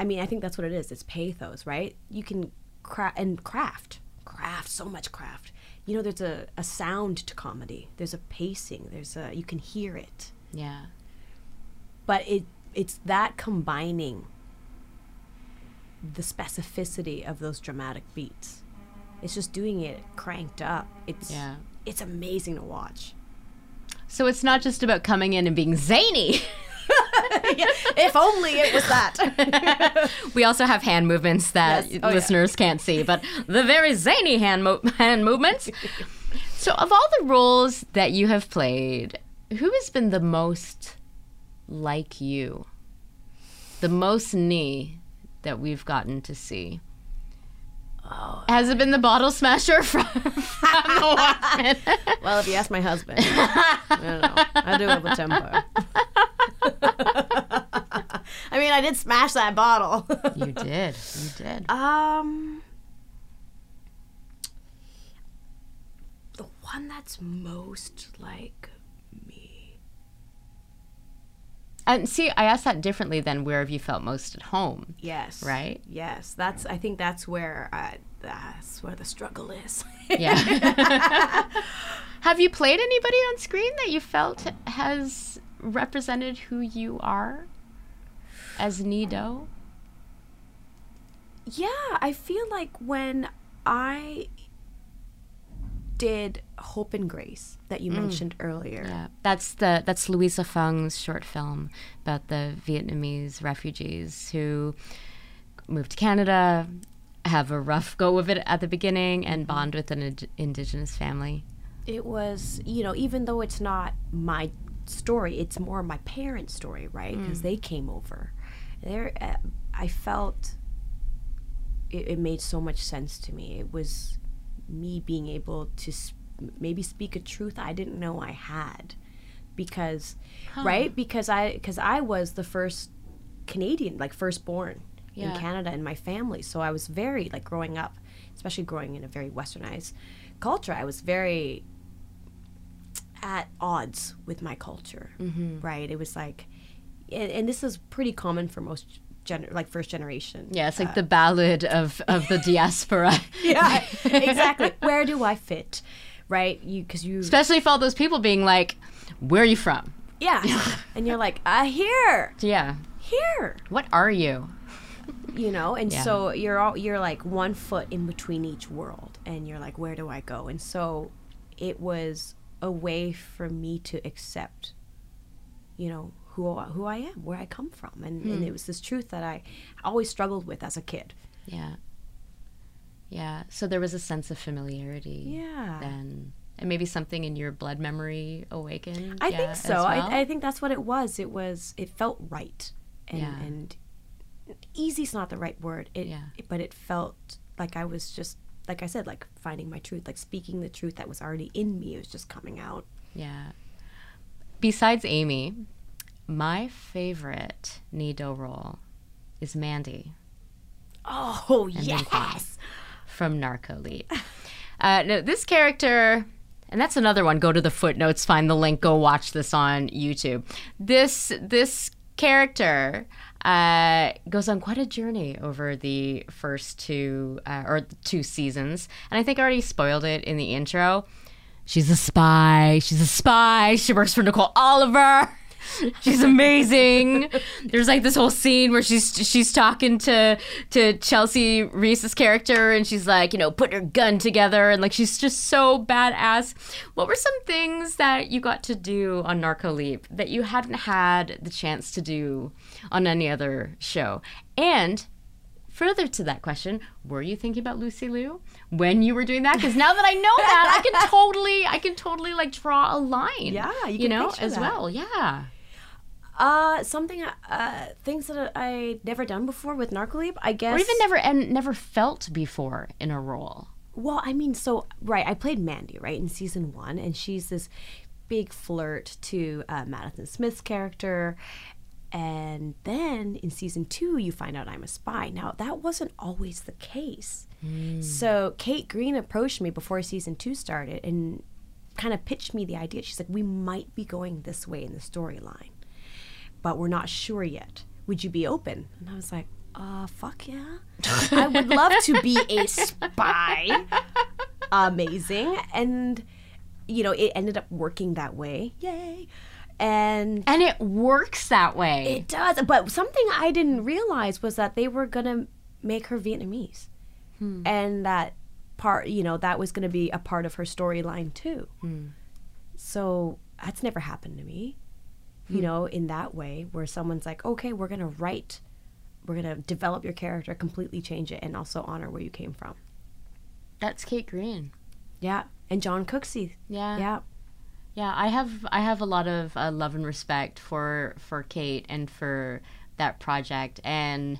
I mean, I think that's what it is. It's pathos, right? You can craft and craft, craft so much craft. You know, there's a, a sound to comedy. There's a pacing. There's a you can hear it, Yeah. but it it's that combining the specificity of those dramatic beats. It's just doing it cranked up. It's Yeah. it's amazing to watch. So it's not just about coming in and being zany. *laughs* *laughs* if only it was that. *laughs* we also have hand movements that Yes. Oh, yeah. listeners can't see, but the very zany hand mo- hand movements. so, of all the roles that you have played, who has been the most like you? The most Nhi that we've gotten to see? Oh, Has it been the bottle smasher from, *laughs* from the Watchmen? Well, if you ask my husband, I don't know. I do have a temper. I mean, I did smash that bottle. you did. You did. um, the one that's most like me. And see, I asked that differently than where have you felt most at home? Yes. Right? Yes. That's. I think that's where. I, that's where the struggle is. Yeah. *laughs* *laughs* Have you played anybody on screen that you felt has represented who you are as Nhi Do? Yeah, I feel like when I did Hope and Grace that you mm. mentioned earlier. Yeah, that's the that's Louisa Phung's short film about the Vietnamese refugees who moved to Canada, have a rough go of it at the beginning, and mm-hmm. bond with an ind- indigenous family. It was, you know, even though it's not my story, it's more my parents' story, right? Because they came over. There, uh, I felt it, it made so much sense to me. It was me being able to s- maybe speak a truth I didn't know I had, because, right? Because I because I was the first Canadian, like firstborn Yeah. in Canada in my family. So I was very like growing up, especially growing in a very westernized culture. I was very at odds with my culture, right? It was like, and, and this is pretty common for most gener- like first generation. Yeah, it's like the ballad of, of the *laughs* diaspora. yeah, *laughs* exactly. Where do I fit, right? You because you Especially for all those people being like, where are you from? yeah, *laughs* and you're like, uh, here, Yeah. here, What are you? you know and Yeah. so you're all you're like one foot in between each world and you're like where do i go and so it was a way for me to accept you know who I- who i am where i come from and, and hmm. it was this truth that i always struggled with as a kid Yeah. Yeah. So there was a sense of familiarity. Yeah. Then. And maybe something in your blood memory awakened. i yeah, think so well? I, I think that's what it was it was it felt right and Yeah. and easy's not the right word it Yeah. but it felt like i was just like i said like finding my truth like speaking the truth that was already in me it was just coming out Yeah. Besides Amy, my favorite Nhi Do role is Mandy Oh yes. from NarcoLeap. Uh, no, this character, and that's another one. Go to the footnotes, find the link, go watch this on YouTube. This this character uh, goes on quite a journey over the first two uh, or two seasons, and I think I already spoiled it in the intro. She's a spy. She's a spy. She works for Nicole Oliver. *laughs* *laughs* She's amazing. There's like this whole scene where she's she's talking to to Chelsea Reese's character and she's like, you know, put her gun together and like she's just so badass. What were some things that you got to do on NarcoLeap that you hadn't had the chance to do on any other show? And further to that question, were you thinking about Lucy Liu when you were doing that? Because now that I know that, I can *laughs* totally, I can totally like draw a line. Yeah, you you, know, as that. well. Yeah. Uh, something, uh, things that I never done before with NarcoLeap, I guess. or even never and never felt before in a role. Well, I mean, so right, I played Mandy right in season one, and she's this big flirt to uh, Madison Smith's character. And then in season two, you find out I'm a spy. Now, that wasn't always the case. So, Kate Green approached me before season two started and kind of pitched me the idea. She's like, We might be going this way in the storyline, but we're not sure yet. Would you be open? And I was like, uh, fuck yeah. I would love to be a spy. *laughs* Amazing. And, you know, it ended up working that way. Yay. And And it works that way. it does. But something I didn't realize was that they were going to make her Vietnamese. Hmm. And that part, you know, that was going to be a part of her storyline too. Hmm. So that's never happened to me, you hmm. know, in that way where someone's like, okay, we're going to write, we're going to develop your character, completely change it, and also honor where you came from. That's Kate Green. Yeah. And John Cooksey. Yeah. Yeah. Yeah, I have I have a lot of uh, love and respect for for Kate and for that project and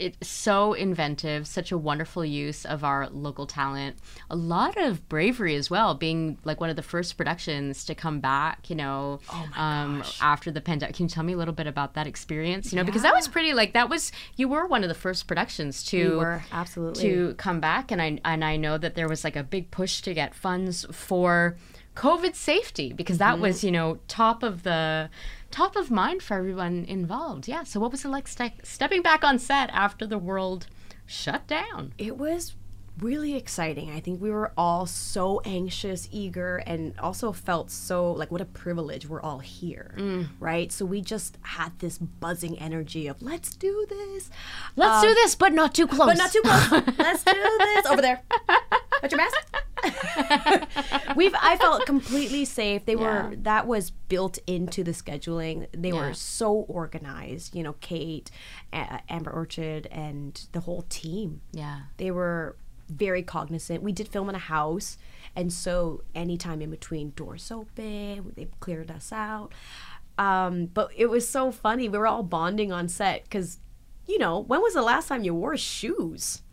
it's so inventive, such a wonderful use of our local talent. A lot of bravery as well, being like one of the first productions to come back, you know, um, after the pandemic. Can you tell me a little bit about that experience? You know, because that was pretty like that was you were one of the first productions to We were, absolutely. to come back and I and I know that there was like a big push to get funds for COVID safety because that Mm-hmm. was, you know, top of the top of mind for everyone involved. Yeah. So what was it like ste- stepping back on set after the world shut down? it was really exciting. I think we were all so anxious, eager, and also felt so like what a privilege we're all here, right? So we just had this buzzing energy of let's do this, Let's do this, but not too close. Um, but not too close. *laughs* let's do this over there. Put your mask. *laughs* We've. I felt completely safe. They were. That was built into the scheduling. They Yeah. were so organized. You know, Kate, A- Amber Orchard, and the whole team Yeah. they were very cognizant. We did film in a house, and so anytime in between doors open, they cleared us out. Um, but it was so funny. We were all bonding on set because, you know, when was the last time you wore shoes? *laughs*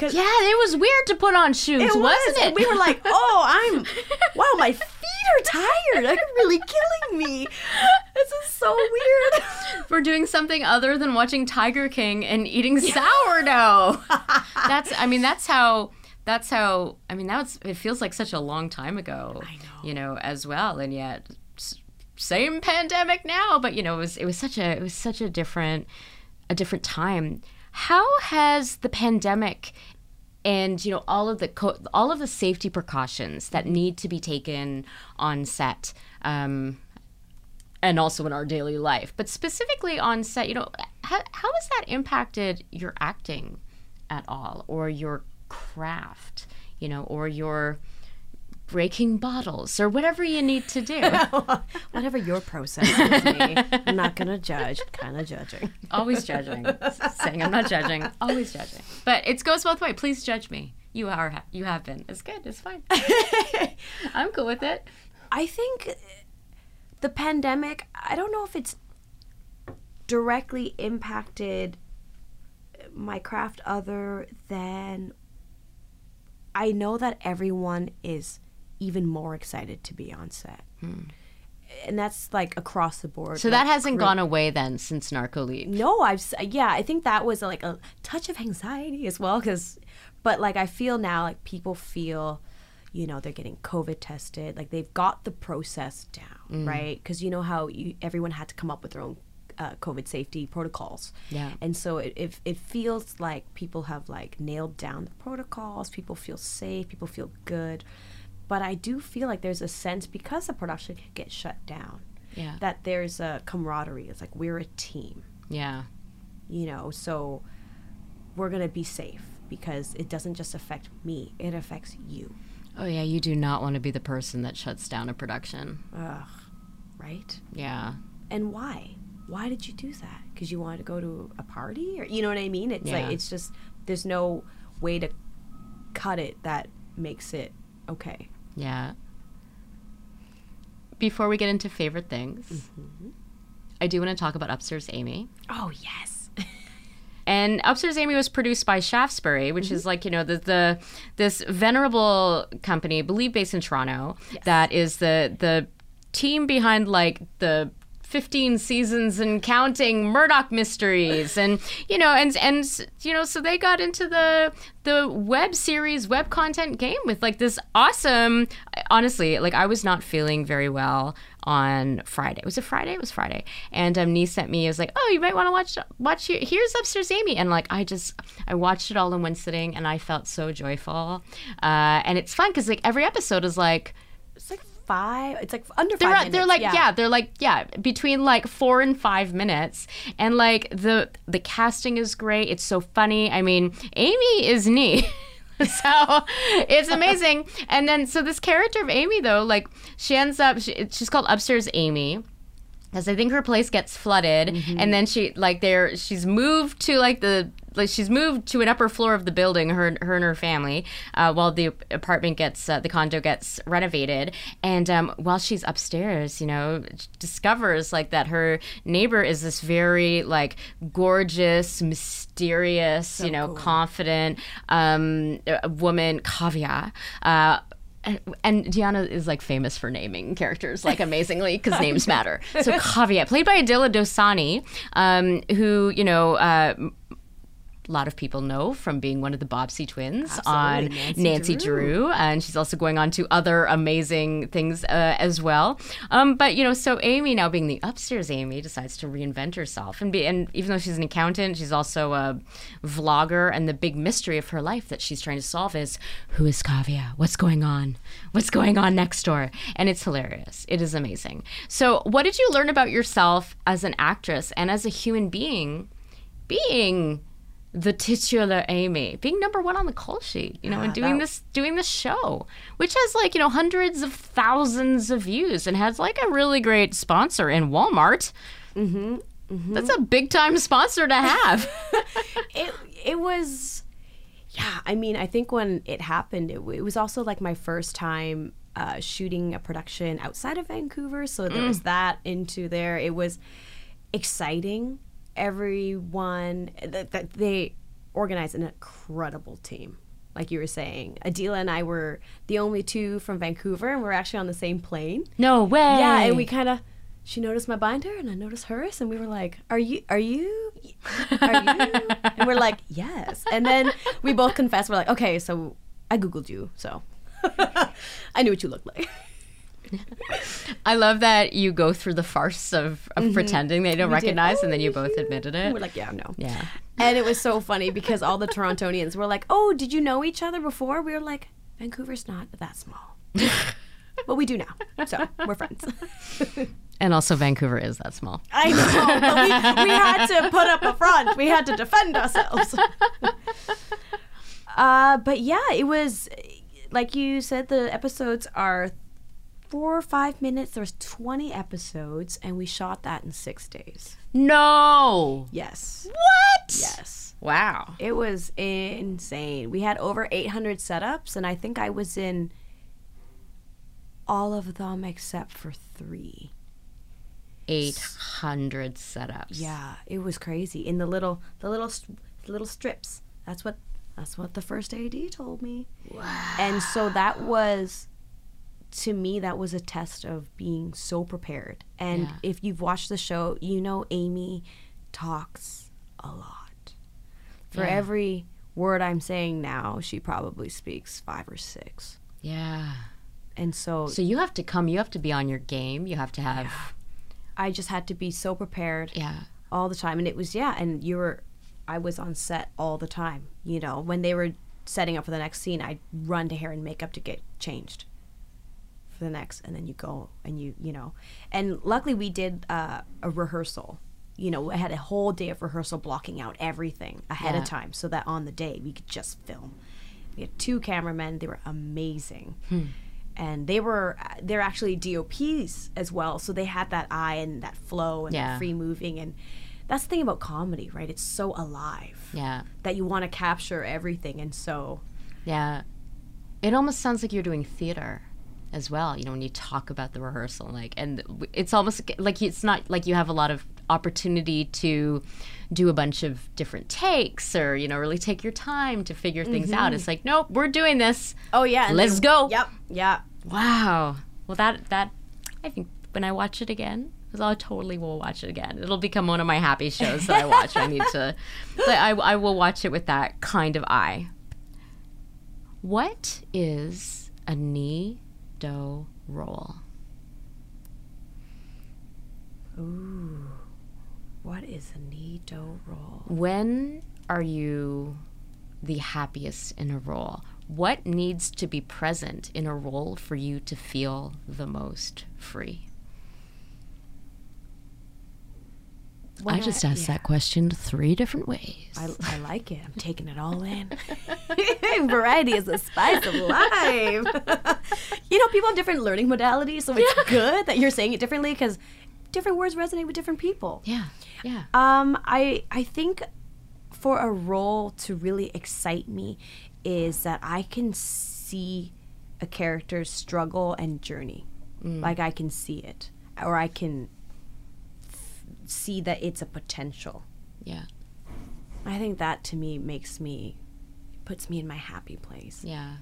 Yeah, it was weird to put on shoes, it was, wasn't it? And we were like, "Oh, I'm *laughs* wow, my feet are tired. They're really killing me. This is so weird." *laughs* for doing something other than watching Tiger King and eating sourdough. *laughs* that's I mean that's how that's how I mean that's it feels like such a long time ago. I know. You know, as well and yet same pandemic now, but you know, it was it was such a it was such a different a different time. How has the pandemic and you know all of the co- all of the safety precautions that need to be taken on set um, and also in our daily life. But specifically on set you know how, how has that impacted your acting at all or your craft you know or your breaking bottles or whatever you need to do? *laughs* Whatever your process is, me. I'm not gonna judge. Kind of judging. always judging. Saying i'm not judging. Always judging. But it goes both ways please judge me. You are you have been. It's good. It's fine. *laughs* I'm cool with it. I think the pandemic, I don't know if it's directly impacted my craft other than I know that everyone is even more excited to be on set. Hmm. And that's like across the board. so that hasn't gone away then since NarcoLeap No, I've yeah, I think that was like a touch of anxiety as well cuz but like I feel now like people feel you know they're getting covid tested like they've got the process down right? Cuz you know how you, everyone had to come up with their own uh, covid safety protocols. Yeah. and so it, it it feels like people have like nailed down the protocols people feel safe people feel good. But I do feel like there's a sense because the production can get shut down Yeah. that there's a camaraderie. It's like we're a team. Yeah. You know so we're gonna be safe because it doesn't just affect me it affects you. Oh yeah, you do not want to be the person that shuts down a production. Ugh, right? Yeah. and why? Why did you do that? Because you wanted to go to a party or you know what i mean? It's Yeah. like it's just there's no way to cut it that makes it okay. Yeah. Before we get into favorite things, mm-hmm. I do want to talk about Upstairs Amy. oh yes. *laughs* And Upstairs Amy was produced by Shaftesbury, which is mm-hmm. like you know the the this venerable company, I believe based in Toronto, that is the the team behind like the. 15 seasons and counting Murdoch mysteries and you know and and you know so they got into the the web series web content game with like this awesome honestly like I was not feeling very well on Friday. Was it Friday? It was Friday. And um niece sent me it was like oh you might want to watch watch here here's upstairs Amy. And like I just I watched it all in one sitting and I felt so joyful. Uh and it's fun because like every episode is like it's like five it's like under they're five they're like yeah. they're like yeah between like four and five minutes. And like the the casting is great. It's so funny. I mean amy is neat. *laughs* So it's *laughs* amazing. And then so this character of amy though like she ends up she, she's called upstairs amy because I think her place gets flooded, mm-hmm. and then she like there she's moved to like the like she's moved to an upper floor of the building. Her her and her family, uh, while the apartment gets uh, the condo gets renovated, and um, while she's upstairs, you know, discovers like that her neighbor is this very like gorgeous, mysterious, you know, confident um, woman, Kavya. Uh, and, and Diana is like famous for naming characters like amazingly because names *laughs* matter. So Kavya, played by Aadila Dosani, um, who you know. Uh, lot of people know from being one of the Bobbsey twins on Nancy Nancy, Drew. and she's also going on to other amazing things uh, as well. Um, but you know, so Amy, now being the upstairs Amy, decides to reinvent herself, and be and even though she's an accountant, she's also a vlogger, and the big mystery of her life that she's trying to solve is who is Kavya? What's going on? What's going on next door? And it's hilarious. It is amazing. So, what did you learn about yourself as an actress and as a human being? Being the titular Amy, being number one on the call sheet, you know, and doing that- this doing this show, which has like you know hundreds of thousands of views and has like a really great sponsor in Walmart. Mm-hmm. That's a big time sponsor to have. *laughs* it it was yeah i mean i think when it happened it, it was also like my first time uh, shooting a production outside of vancouver so there was that into there it was exciting everyone that, that they organized an incredible team like you were saying Aadila and i were the only two from vancouver and we we're actually on the same plane no way. yeah, and we kind of she noticed my binder and I noticed hers and we were like, "Are you are you are you?" *laughs* and we're like, "Yes." And then we both confessed we're like, "Okay, so I googled you, so *laughs* I knew what you looked like. *laughs* I love that you go through the farce of, of pretending they don't Mm-hmm. We recognize, and then you both admitted it. We're like, yeah, no. yeah. And it was so funny because all the Torontonians were like, "Oh, did you know each other before?" We were like, "Vancouver's not that small." *laughs* but we do now. So, we're friends. And also, Vancouver is that small. I know, but we, we had to put up a front. We had to defend ourselves. *laughs* uh, but yeah, it was like you said. The episodes are four or five minutes. There's 20 episodes, and we shot that in six days. No. Yes, What? yes. Wow. It was insane. We had over 800 setups, and I think I was in all of them except for three. 800 setups. Yeah, it was crazy. In the little, the little, st- little strips. That's what, that's what the first AD told me. Wow. And so that was, to me, that was a test of being so prepared. And Yeah. if you've watched the show, you know Amy talks a lot. For Yeah. every word I'm saying now, she probably speaks five or six. Yeah. And so, So you have to come, you have to be on your game. You have to have, I just had to be so prepared. yeah. all the time and it was yeah and you were i was on set all the time you know when they were setting up for the next scene i'd run to hair and makeup to get changed the next and then you go and you you know and luckily we did uh, a rehearsal you know i had a whole day of rehearsal blocking out everything ahead Yeah. of time so that on the day we could just film we had two cameramen they were amazing Hmm. and they were they're actually dops as well so they had that eye and that flow and Yeah. that free moving and that's the thing about comedy right it's so alive Yeah. that you want to capture everything and so Yeah. It almost sounds like you're doing theater as well, you know, when you talk about the rehearsal. Like, and it's almost like it's not like you have a lot of opportunity to do a bunch of different takes or, you know, really take your time to figure things out. Mm-hmm. It's like, nope, we're doing this. oh yeah Let's then- go. yep yeah Wow. Well, that, that, I think when I watch it again, because I totally will watch it again. It'll become one of my happy shows that I watch. I need to, *laughs* but I, I will watch it with that kind of eye. What is a Nhi Do role? ooh what is a Nhi Do role When are you the happiest in a role? What needs to be present in a role for you to feel the most free? I just asked yeah. that question three different ways. I, I like it. I'm taking it all in. *laughs* Variety is the spice of life. *laughs* you know, people have different learning modalities, so it's good that you're saying it differently because different words resonate with different people. yeah, yeah, Um, I I think for a role to really excite me is that I can see a character's struggle and journey. Like I can see it, or I can see that it's a potential. yeah, I think that to me makes me puts me in my happy place yeah,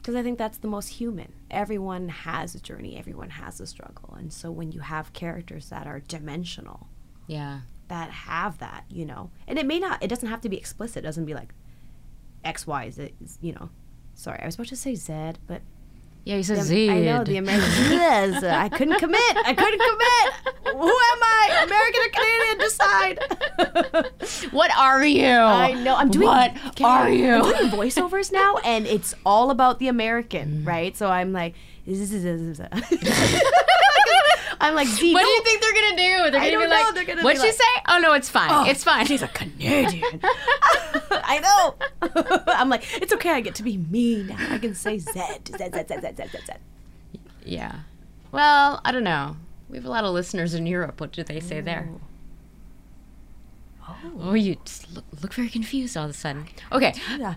because I think that's the most human. Everyone has a journey, everyone has a struggle, and so when you have characters that are dimensional, yeah, that have that, you know, and it may not, it doesn't have to be explicit. It doesn't be like X Y Z, you know. Sorry, I was about to say Z, but yeah. he says the- Z. I know the American. *laughs* I couldn't commit. I couldn't commit. Who am I? American or Canadian? Decide. *laughs* What are you? I know. I'm doing. What are I- you? I'm doing *laughs* voiceovers now, and it's all about the. American, right? So I'm like, I'm like, Z. What do you think they're gonna do? They're I gonna don't be know. like, gonna "What'd be she like, say? Oh no, it's fine. "Oh, it's fine." She's a Canadian. *laughs* I know. *laughs* I'm like, it's okay. I get to be me now. I can say Z, Z, Z, Z, Z, Z, Z, yeah. Well, I don't know. We have a lot of listeners in Europe. What do they say there? Oh. Oh, you just look, look very confused all of a sudden. Okay, Yeah.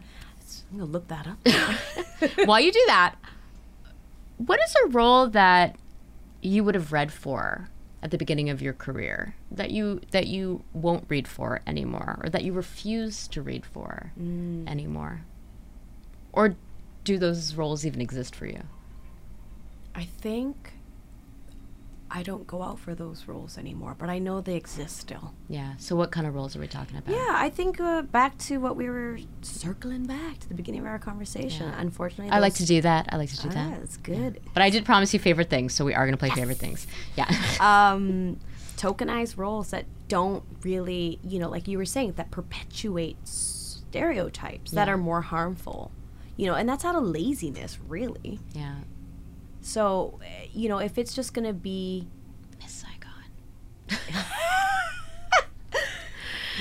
I'm gonna look that up. *laughs* while you do that, what is a role that you would have read for at the beginning of your career that you that you won't read for anymore, or that you refuse to read for mm. anymore, or do those roles even exist for you? I think I don't go out for those roles anymore, but I know they exist still. Yeah. So what kind of roles are we talking about? Yeah, I think uh, back to what we were circling back to the beginning of our conversation. Unfortunately, I like to do that. I like to do Ah, that. that's good. But I did promise you favorite things, so we are going to play favorite things. Yeah. *laughs* *laughs* um, tokenized roles that don't really, you know, like you were saying, that perpetuate stereotypes that are more harmful. You know, and that's out of laziness, really. yeah. So, eh, you know, if it's just going to be Miss Saigon.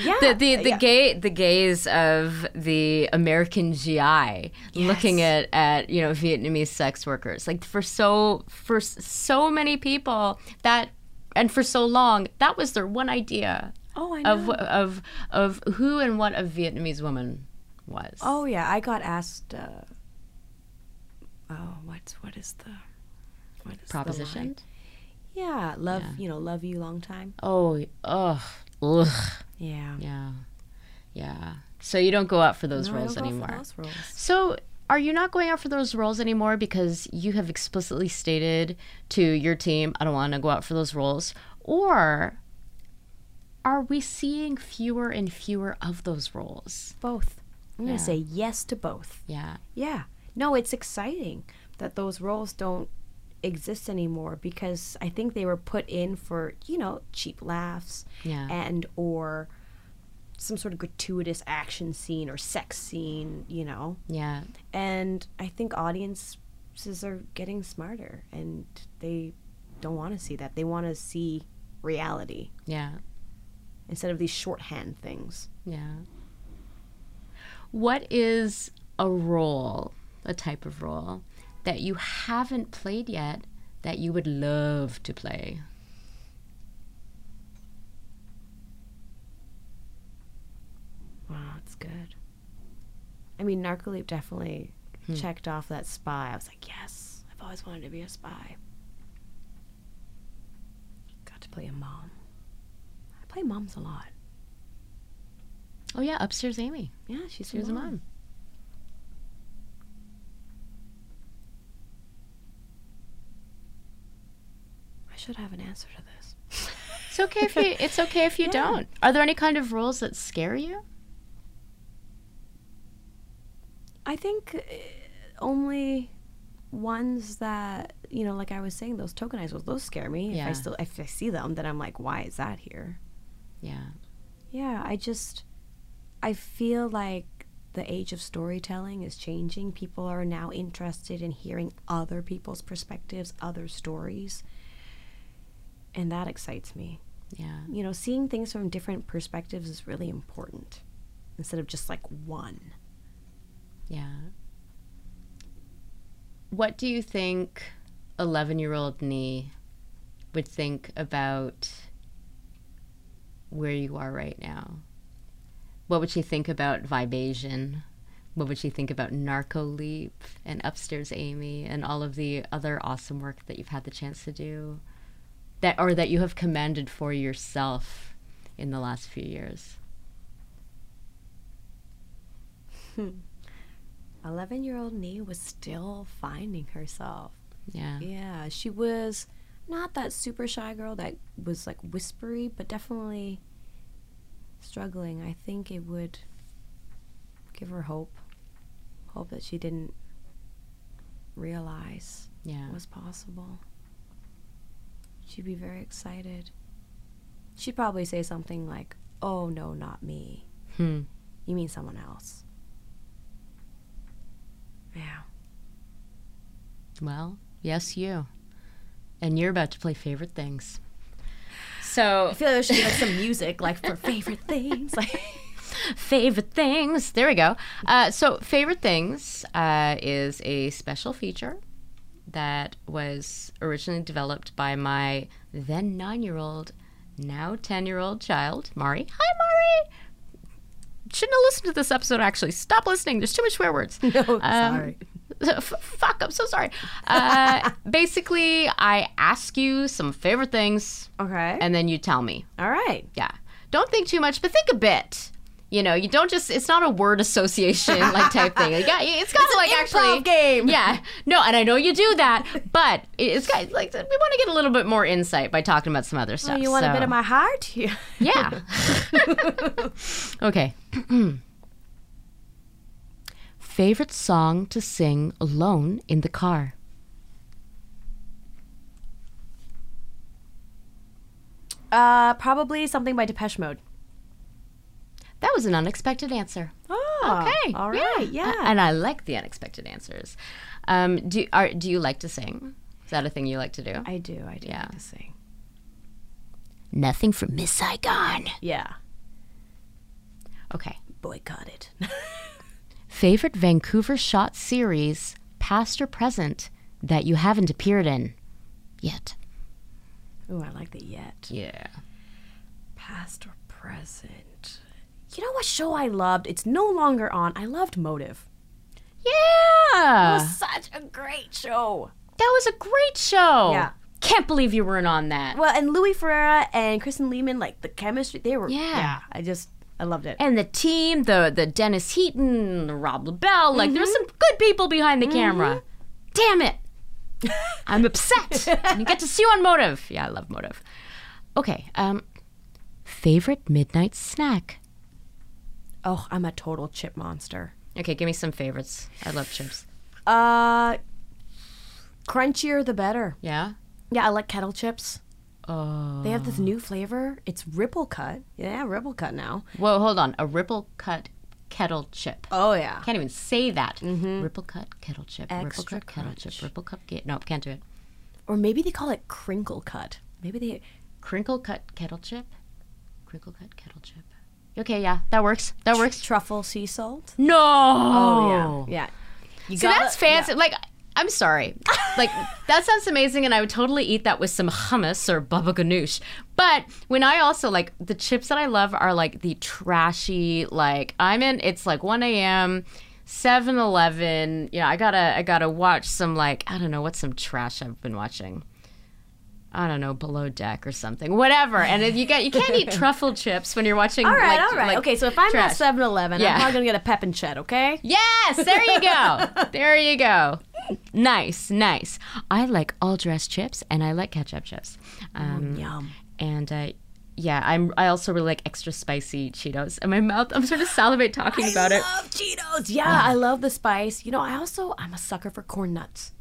yeah, *laughs* the the, the yeah. gay the gaze of the American GI looking at at you know Vietnamese sex workers like for so for so many people that and for so long that was their one idea Oh, I know. of of of who and what a Vietnamese woman was. Oh yeah, I got asked. Uh, oh, what's what is the what is the line? Yeah, love Yeah. you know, love you long time. Oh, ugh, ugh, Yeah, yeah, yeah. So you don't go out for those No, roles don't go for anymore. those roles. So, are you not going out for those roles anymore because you have explicitly stated to your team, I don't want to go out for those roles? Or are we seeing fewer and fewer of those roles? Both. I'm Yeah. gonna say yes to both. Yeah. Yeah. No, it's exciting that those roles don't exist anymore because I think they were put in for, you know, cheap laughs Yeah. and or some sort of gratuitous action scene or sex scene, you know. Yeah. And I think audiences are getting smarter and they don't want to see that. They want to see reality Yeah. instead of these shorthand things. Yeah. What is a role, a type of role, that you haven't played yet that you would love to play? Wow, that's good. I mean, NarcoLeap definitely hmm. checked off that spy. I was like, yes, I've always wanted to be a spy. Got to play a mom. I play moms a lot. Oh, yeah, Upstairs Amy. Yeah, she's She was a mom. I should have an answer to this. It's okay if you. *laughs* It's okay if you Yeah. don't. Are there any kind of rules that scare you? I think uh, only ones that you know, like I was saying, those tokenized ones, those scare me. If Yeah. I still, if I see them, then I'm like, why is that here? Yeah. Yeah, I just I feel like the age of storytelling is changing. People are now interested in hearing other people's perspectives, other stories. And that excites me. Yeah. You know, seeing things from different perspectives is really important instead of just like one. Yeah. What do you think 11 year old Nhi would think about where you are right now? What would she think about VIBE-Asian? What would she think about NarcoLeap and Upstairs Amy and all of the other awesome work that you've had the chance to do? That or that you have commanded for yourself in the last few years. Hmm. 11 year old Nhi was still finding herself. Yeah. Yeah, she was not that super shy girl that was like whispery, but definitely struggling. I think it would give her hope. Hope that she didn't realize Yeah. was possible. She'd be very excited. She'd probably say something like, Oh, no, not me. Hmm. You mean someone else. Yeah. Well, yes, you. And you're about to play favorite things. So, I feel like there should be like some music, like for favorite things. Like, *laughs* favorite things. There we go. Uh, so, favorite things uh, is a special feature that was originally developed by my then nine year old, now 10 year old child, Mari. Hi, Mari. Shouldn't have listened to this episode, actually. Stop listening. There's too much swear words. *laughs* no, Um, sorry. *laughs* F- fuck, I'm so sorry. Uh, *laughs* basically, I ask you some favorite things, Okay. and then you tell me. All right. Yeah. Don't think too much, but think a bit. You know, you don't just, it's not a word association like type thing. You got, it's got to like actually. game. Yeah. No, and I know you do that, but it's got, like, we want to get a little bit more insight by talking about some other stuff. Oh, you want a bit of my heart? *laughs* Yeah. Yeah. *laughs* okay. *clears throat* Favorite song to sing alone in the car? Uh, probably something by Depeche Mode. That was an unexpected answer. Oh, Okay. All right. Yeah. And I like the unexpected answers. Um, do are do you like to sing? Is that a thing you like to do? I do. I do Yeah. like to sing. Nothing from Miss Saigon. Yeah. Okay. Boycott it. *laughs* Favorite Vancouver shot series, past or present, that you haven't appeared in yet? Oh, I like the yet. Yeah. Past or present. You know what show I loved? It's no longer on. I loved Motive. Yeah. It was such a great show. That was a great show. Yeah. Can't believe you weren't on that. Well, and Louis Ferreira and Kristin Lehman, like the chemistry, they were. Yeah. I just, I loved it. and the team, the the Dennis Heaton, the Rob LaBelle, like there's some good people behind the camera. Damn it. *laughs* I'm upset. and you get to see you on Motive. Yeah, I love Motive. Okay. Um favorite midnight snack. Oh, I'm a total chip monster. Okay, give me some favorites. I love chips. Uh, crunchier the better. Yeah? Yeah, I like kettle chips. Oh. They have this new flavor. It's ripple cut. Yeah, ripple cut now. Whoa, hold on. A ripple cut kettle chip. Oh yeah. Can't even say that. Ripple cut kettle chip. ripple Extra cut kettle chip. Ripple cut. No, can't do it. Or maybe they call it crinkle cut. Maybe they. Crinkle cut kettle chip. Crinkle cut kettle chip. Okay, yeah, that works. That works. Truffle sea salt. No. Oh yeah. Yeah. You So that's fancy. Like, I'm sorry. Like, *laughs* that sounds amazing, and I would totally eat that with some hummus or baba ganoush. But when I also like the chips that I love are like the trashy. Like, I'm in. It's like 1 a.m. 7 Eleven. You know, I gotta I gotta watch some like I don't know what's some trash I've been watching. I don't know, below deck or something, whatever. And if you get you can't eat *laughs* truffle chips when you're watching. All right, like, all right. like, okay, so if I'm trash. at 7 Eleven, Yeah. I'm probably going to get a pep and chet, okay? Yes, there you go. *laughs* there you go. Nice, nice. I like all dressed chips and I like ketchup chips. Um, Yum. and uh, yeah, I'm. I also really like extra spicy Cheetos. And my mouth, I'm sort of salivate talking about it. I love Cheetos. Yeah, I love the spice. You know, I also, I'm a sucker for corn nuts.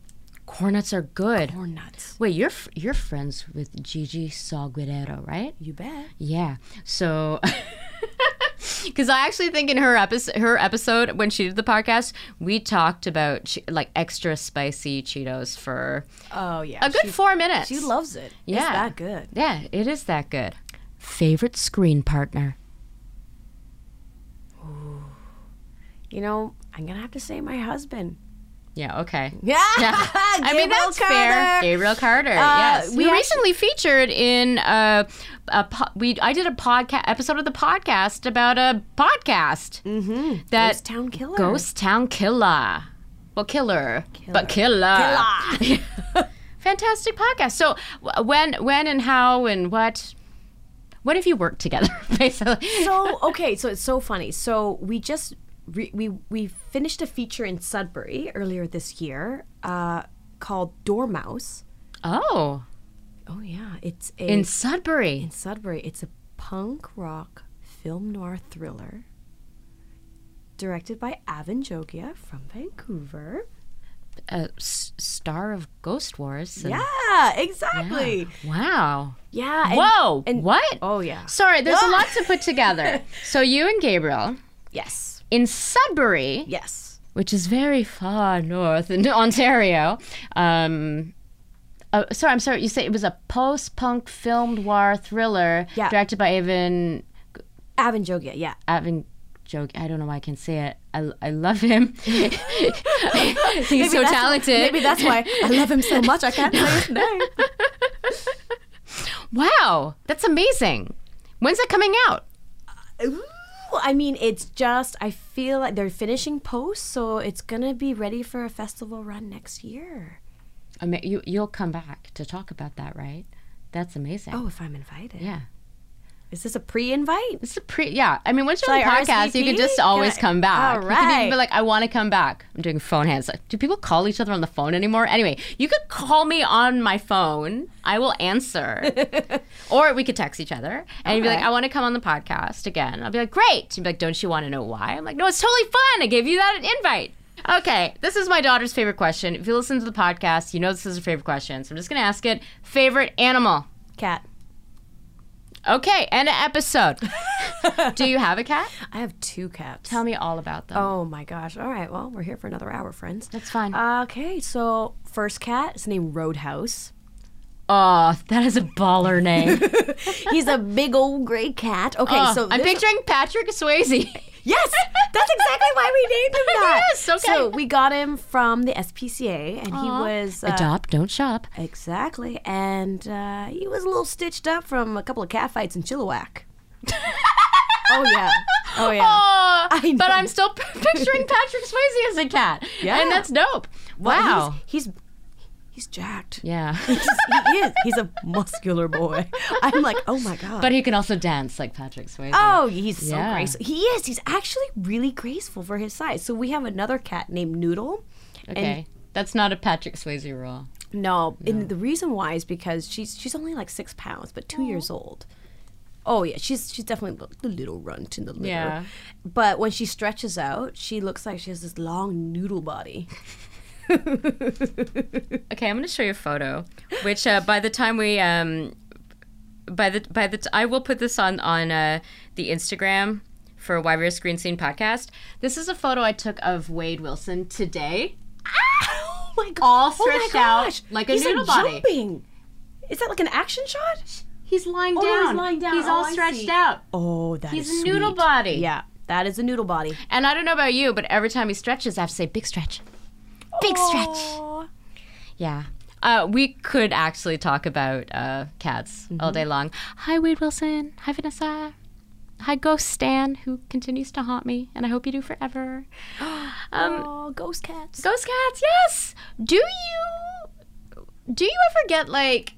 Corn nuts are good. Corn nuts. Wait, you're f- you're friends with Gigi Saul Guerrero, right? You bet. Yeah. So, *laughs* because I actually think in her episode, her episode when she did the podcast, we talked about che- like extra spicy Cheetos for Oh, yeah. a good she, four minutes. She loves it. It's Yeah. that good. Yeah, it is that good. Favorite screen partner? You know, I'm going to have to say my husband. Yeah. Okay. *laughs* Yeah. I mean that's fair. Gabriel Carter. yes, we, we recently featured in uh, a po- we. I did a podcast episode of the podcast about a podcast Mm-hmm. that Ghost Town Killer. Ghost Town Killer. Well, killer, but killer. Killer. *laughs* Fantastic podcast. So, when, when, and how, and what? what have you worked together? *laughs* Basically. so okay, so it's so funny. So we just re- we we finished a feature in Sudbury earlier this year uh, called Door Mouse. Oh, Oh yeah, it's a in Sudbury. in Sudbury. It's a punk rock film noir thriller directed by Avan Jogia from Vancouver. a s- star of Ghost Wars. and- Yeah, exactly. Wow. Yeah. and- Whoa. and- what? Oh yeah. Sorry, there's a lot to put together. *laughs* So you and Gabriel Yes. In Sudbury, Yes. which is very far north in Ontario. Um, uh, sorry, I'm sorry. You say it was a post-punk film noir thriller Yeah. directed by Evan Avan Jogia. Yeah. Evan. Joke. I don't know why I can say it. I, I love him. *laughs* *laughs* He's so talented. Maybe that's why I love him so much. I can't say his name. *laughs* Wow, that's amazing. When's it coming out? I mean, it's just, I feel like they're finishing post, so it's going to be ready for a festival run next year. I mean, you you'll come back to talk about that, right? That's amazing. Oh, if I'm invited. yeah. Is this a pre-invite? It's a pre. Yeah, I mean, once you're on the podcast, you can just always I- come back. All You can even be like, I want to come back. I'm doing phone hands. Like, do people call each other on the phone anymore? Anyway, you could call me on my phone. I will answer, *laughs* or we could text each other, and you'd be like, I want to come on the podcast again. I'll be like, great. You'd be like, don't you want to know why? I'm like, no, it's totally fun. I gave you that invite. Okay, this is my daughter's favorite question. If you listen to the podcast, you know this is her favorite question. So I'm just gonna ask it. Favorite animal? Cat. Okay, end of episode. *laughs* do you have a cat? I have two cats. Tell me all about them. Oh my gosh. All right. Well, we're here for another hour, friends. That's fine. Okay. So, first cat is named Roadhouse. oh, that is a baller name. *laughs* He's a big old gray cat. Okay. Oh, so I'm this- picturing Patrick Swayze. Yes, that's exactly why we named him that. *laughs* Yes, okay. So we got him from the SPCA, and he was uh, Adopt, don't shop. exactly, and uh, he was a little stitched up from a couple of cat fights in Chilliwack. *laughs* oh yeah, oh yeah. Oh, I but. I'm still p- *laughs* picturing Patrick Swayze as a cat. Yeah. And that's dope. Well, Wow. he's, he's he's jacked. yeah. *laughs* he is. He's a muscular boy. *laughs* I'm like, oh my god. but he can also dance like Patrick Swayze. Oh, he's so Yeah. graceful. He is. He's actually really graceful for his size. So we have another cat named Noodle. okay. That's not a Patrick Swayze rule. No, and the reason why is because she's she's only like six pounds, but two years old. Oh yeah, she's she's definitely the little runt in the litter. Yeah. But when she stretches out, she looks like she has this long noodle body. *laughs* *laughs* Okay, I'm going to show you a photo, which uh, by the time we um, by the by the t- I will put this on on uh, the Instagram for YVR Screen Scene podcast. This is a photo I took of Wade Wilson today, oh my god! all oh my stretched out gosh. like a He's noodle like body. jumping. Is that like an action shot? He's lying Oh, he's down. lying down. He's Oh, all stretched out. Oh, that is He's a noodle sweet. body. Yeah, that is a noodle body. And I don't know about you, but every time he stretches, I have to say big stretch. Big stretch. Yeah. Uh, we could actually talk about uh, cats all Mm-hmm. day long. Hi, Wade Wilson. Hi, Vanessa. Hi, Ghost Stan, who continues to haunt me, and I hope you do forever. *gasps* Um, Oh, ghost cats. Ghost cats, yes. Do you do you ever get like,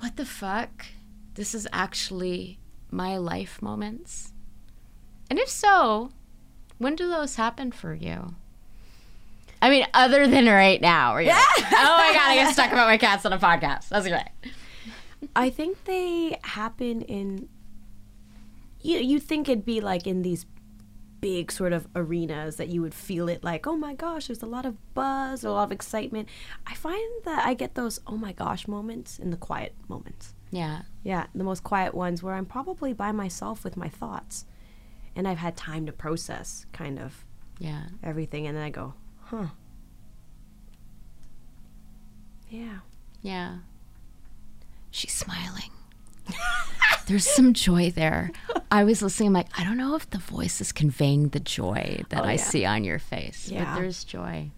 what the fuck? This is actually my life moments. And if so, when do those happen for you? I mean, other than right now, where you're like, *laughs* oh my god, I get stuck about my cats on a podcast. That's great. I think they happen in. You you think it'd be like in these big sort of arenas that you would feel it like oh my gosh there's a lot of buzz a lot of excitement i find that i get those oh my gosh moments in the quiet moments Yeah. yeah the most quiet ones where i'm probably by myself with my thoughts and i've had time to process kind of Yeah. everything and then i go huh yeah Yeah. She's smiling. *laughs* There's some joy there. I was listening. I'm like, I don't know if the voice is conveying the joy that oh, I yeah. see on your face, Yeah. but there's joy.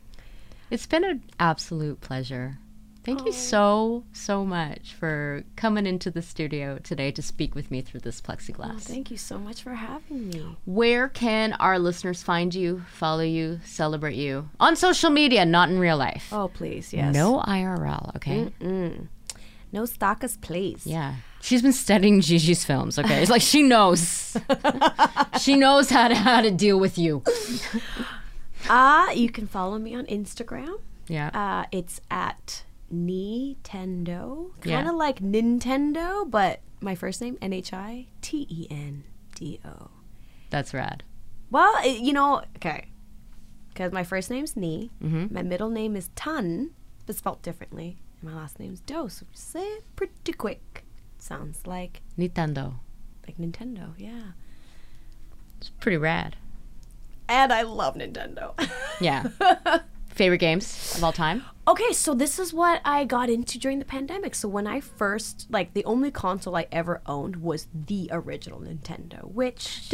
It's been an absolute pleasure. Thank you so, so much for coming into the studio today to speak with me through this plexiglass. thank you so much for having me Where can our listeners find you, follow you, celebrate you? On social media, not in real life. oh please yes No IRL, okay? no stalkers please Yeah. She's been studying Gigi's films, okay? It's like she knows. *laughs* she knows how to how to deal with you. *laughs* Uh, you can follow me on Instagram. Yeah. Uh, it's at Nintendo. Kind Yeah. of like Nintendo, but my first name, N H I T E N D O. That's rad. Well, you know, okay. Because my first name's Nhi. Mm-hmm. My middle name is Tan, but spelled differently. And my last name's Do. So say it pretty quick. Sounds like Nintendo. like Nintendo, yeah. It's pretty rad. And I love Nintendo. Yeah. *laughs* Favorite games of all time? Okay, so this is what I got into during the pandemic. So when I first, like, the only console I ever owned was the original Nintendo, which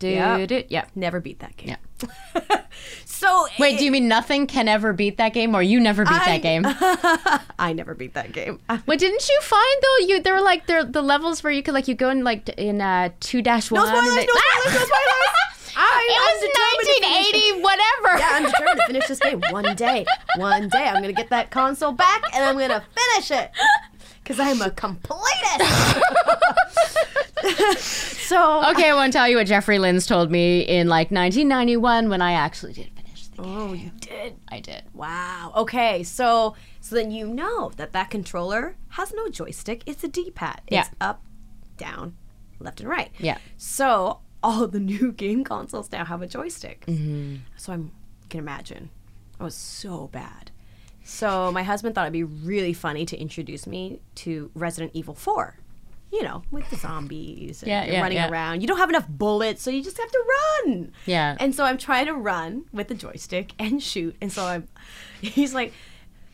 Yeah. Yeah. never beat that game. Yeah. *laughs* so Wait, do you mean nothing can ever beat that game, or you never beat I- that game? *laughs* I never beat that game. *laughs* Wait, didn't you find though? You there were like there the levels where you could like you go in like in uh two dash one. No spoilers, no spoilers, no spoilers. I, It I'm was finish 1980, whatever. Yeah, I'm determined to finish this game one day. One day, I'm gonna get that console back and I'm gonna finish it because I'm a completist. *laughs* so Okay, I won't tell you what Jeffrey Lynn's told me in like 1991 when I actually did finish the oh, game. Oh, you did. I did. Wow. Okay. So so then you know that that controller has no joystick. It's a D-pad. It's Yeah. up, down, left and right. Yeah. So all the new *laughs* game consoles now have a joystick. Mm-hmm. So I'm can imagine. I was so bad. So my husband thought it'd be really funny to introduce me to Resident Evil 4. You know, with the zombies and Yeah, you're yeah, running yeah. around. You don't have enough bullets, so you just have to run. Yeah. And so I'm trying to run with the joystick and shoot. And so I'm, *laughs* he's like,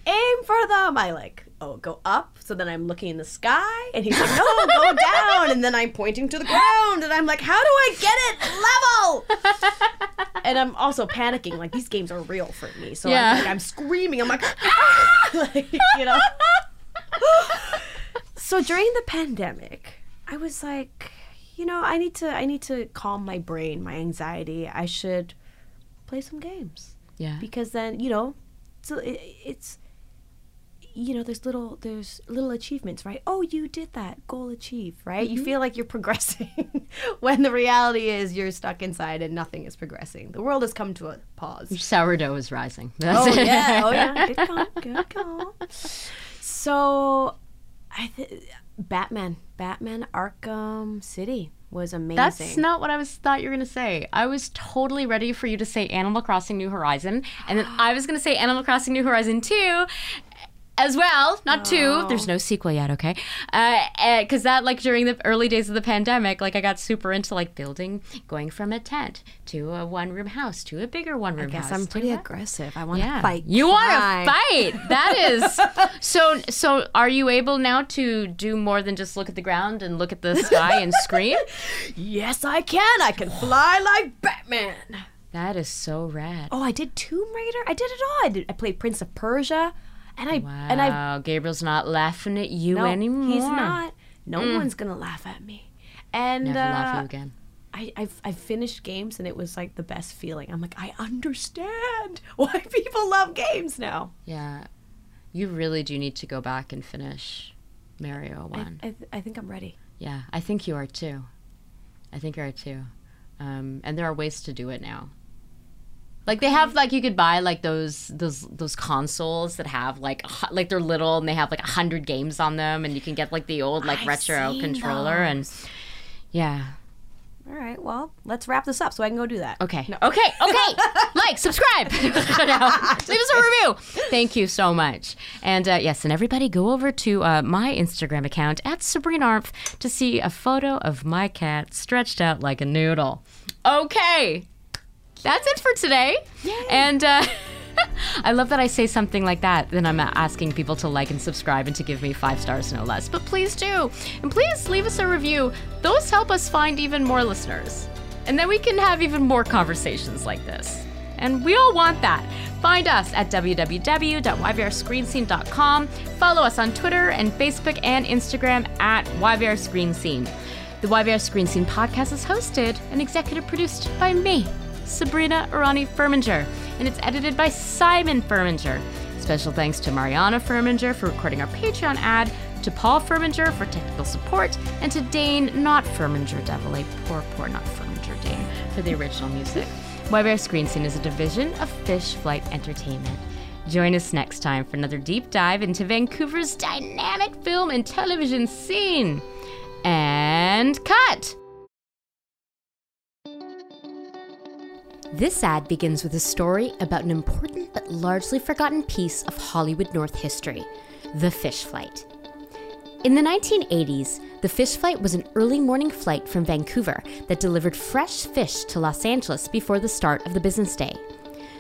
aim for them. I like, oh, go up. So then I'm looking in the sky. And he's like, no, go *laughs* down. And then I'm pointing to the ground. And I'm like, how do I get it level? *laughs* and I'm also panicking. Like, these games are real for me. So Yeah. I'm, like, I'm screaming. I'm like, *laughs* ah! like, you know. so during the pandemic, I was like, you know, I need to I need to calm my brain, my anxiety. I should play some games Yeah. because then, you know, so it, it's you know, there's little there's little achievements, right? Oh, you did that. Goal achieved, right? You mm-hmm. feel like you're progressing *laughs* when the reality is you're stuck inside and nothing is progressing. The world has come to a pause. Sourdough is rising. *laughs* Oh it. yeah, oh yeah, good call, good call. So, I th- Batman, Batman Arkham City was amazing. That's not what I was thought you were gonna say. I was totally ready for you to say Animal Crossing New Horizon, and then *gasps* I was gonna say Animal Crossing New Horizon two. As well, not two. There's no sequel yet, okay? Uh, eh, because that, like, during the early days of the pandemic, like, I got super into like building, going from a tent to a one-room house to a bigger one-room I guess house. I'm pretty aggressive. I want to Yeah, fight. you want to fight. That is *laughs* so. So, are you able now to do more than just look at the ground and look at the sky and scream? *laughs* Yes, I can. I can fly like Batman. That is so rad. Oh, I did Tomb Raider. I did it all. I did. I played Prince of Persia, and I Wow, and I Gabriel's not laughing at you no, anymore. he's not. No one's gonna laugh at me. And Never uh, laugh at you again. I, I've, I've finished games and it was like the best feeling. I'm like, I understand *laughs* why people love games now. Yeah, you really do need to go back and finish Mario I, one. I, th- I think I'm ready. yeah, I think you are too. I think you are too. Um, and there are ways to do it now. Like they have, like you could buy like those those those consoles that have like like they're little and they have like a hundred games on them, and you can get like the old like I've retro controller and yeah. All right, well, let's wrap this up so I can go do that. Okay. Okay. *laughs* Okay. like, subscribe. *laughs* No. *laughs* Leave us a review. Thank you so much. And uh, yes, and everybody go over to uh, my Instagram account at Sabrina Armpf to see a photo of my cat stretched out like a noodle. Okay. That's it for today. And uh, *laughs* I love that I say something like that. Then I'm asking people to like and subscribe and to give me five stars, no less. But please do. And please leave us a review. Those help us find even more listeners. And then we can have even more conversations like this. And we all want that. Find us at www.yvrscreenscene.com. Follow us on Twitter and Facebook and Instagram at YVR Screen Scene. The YVR Screen Scene podcast is hosted and executive produced by me, Sabrina Arani Furminger, and it's edited by Simon Furminger. Special thanks to Mariana Furminger for recording our Patreon ad, to Paul Furminger for technical support, and to Dane, not Furminger Devilay, poor, poor, not Furminger Dane, for the original music. YVR Screen Scene is a division of Fish Flight Entertainment. Join us next time for another deep dive into Vancouver's dynamic film and television scene. And cut! This ad begins with a story about an important but largely forgotten piece of Hollywood North history the fish flight. In the 1980s, the fish flight was an early morning flight from Vancouver that delivered fresh fish to Los Angeles before the start of the business day.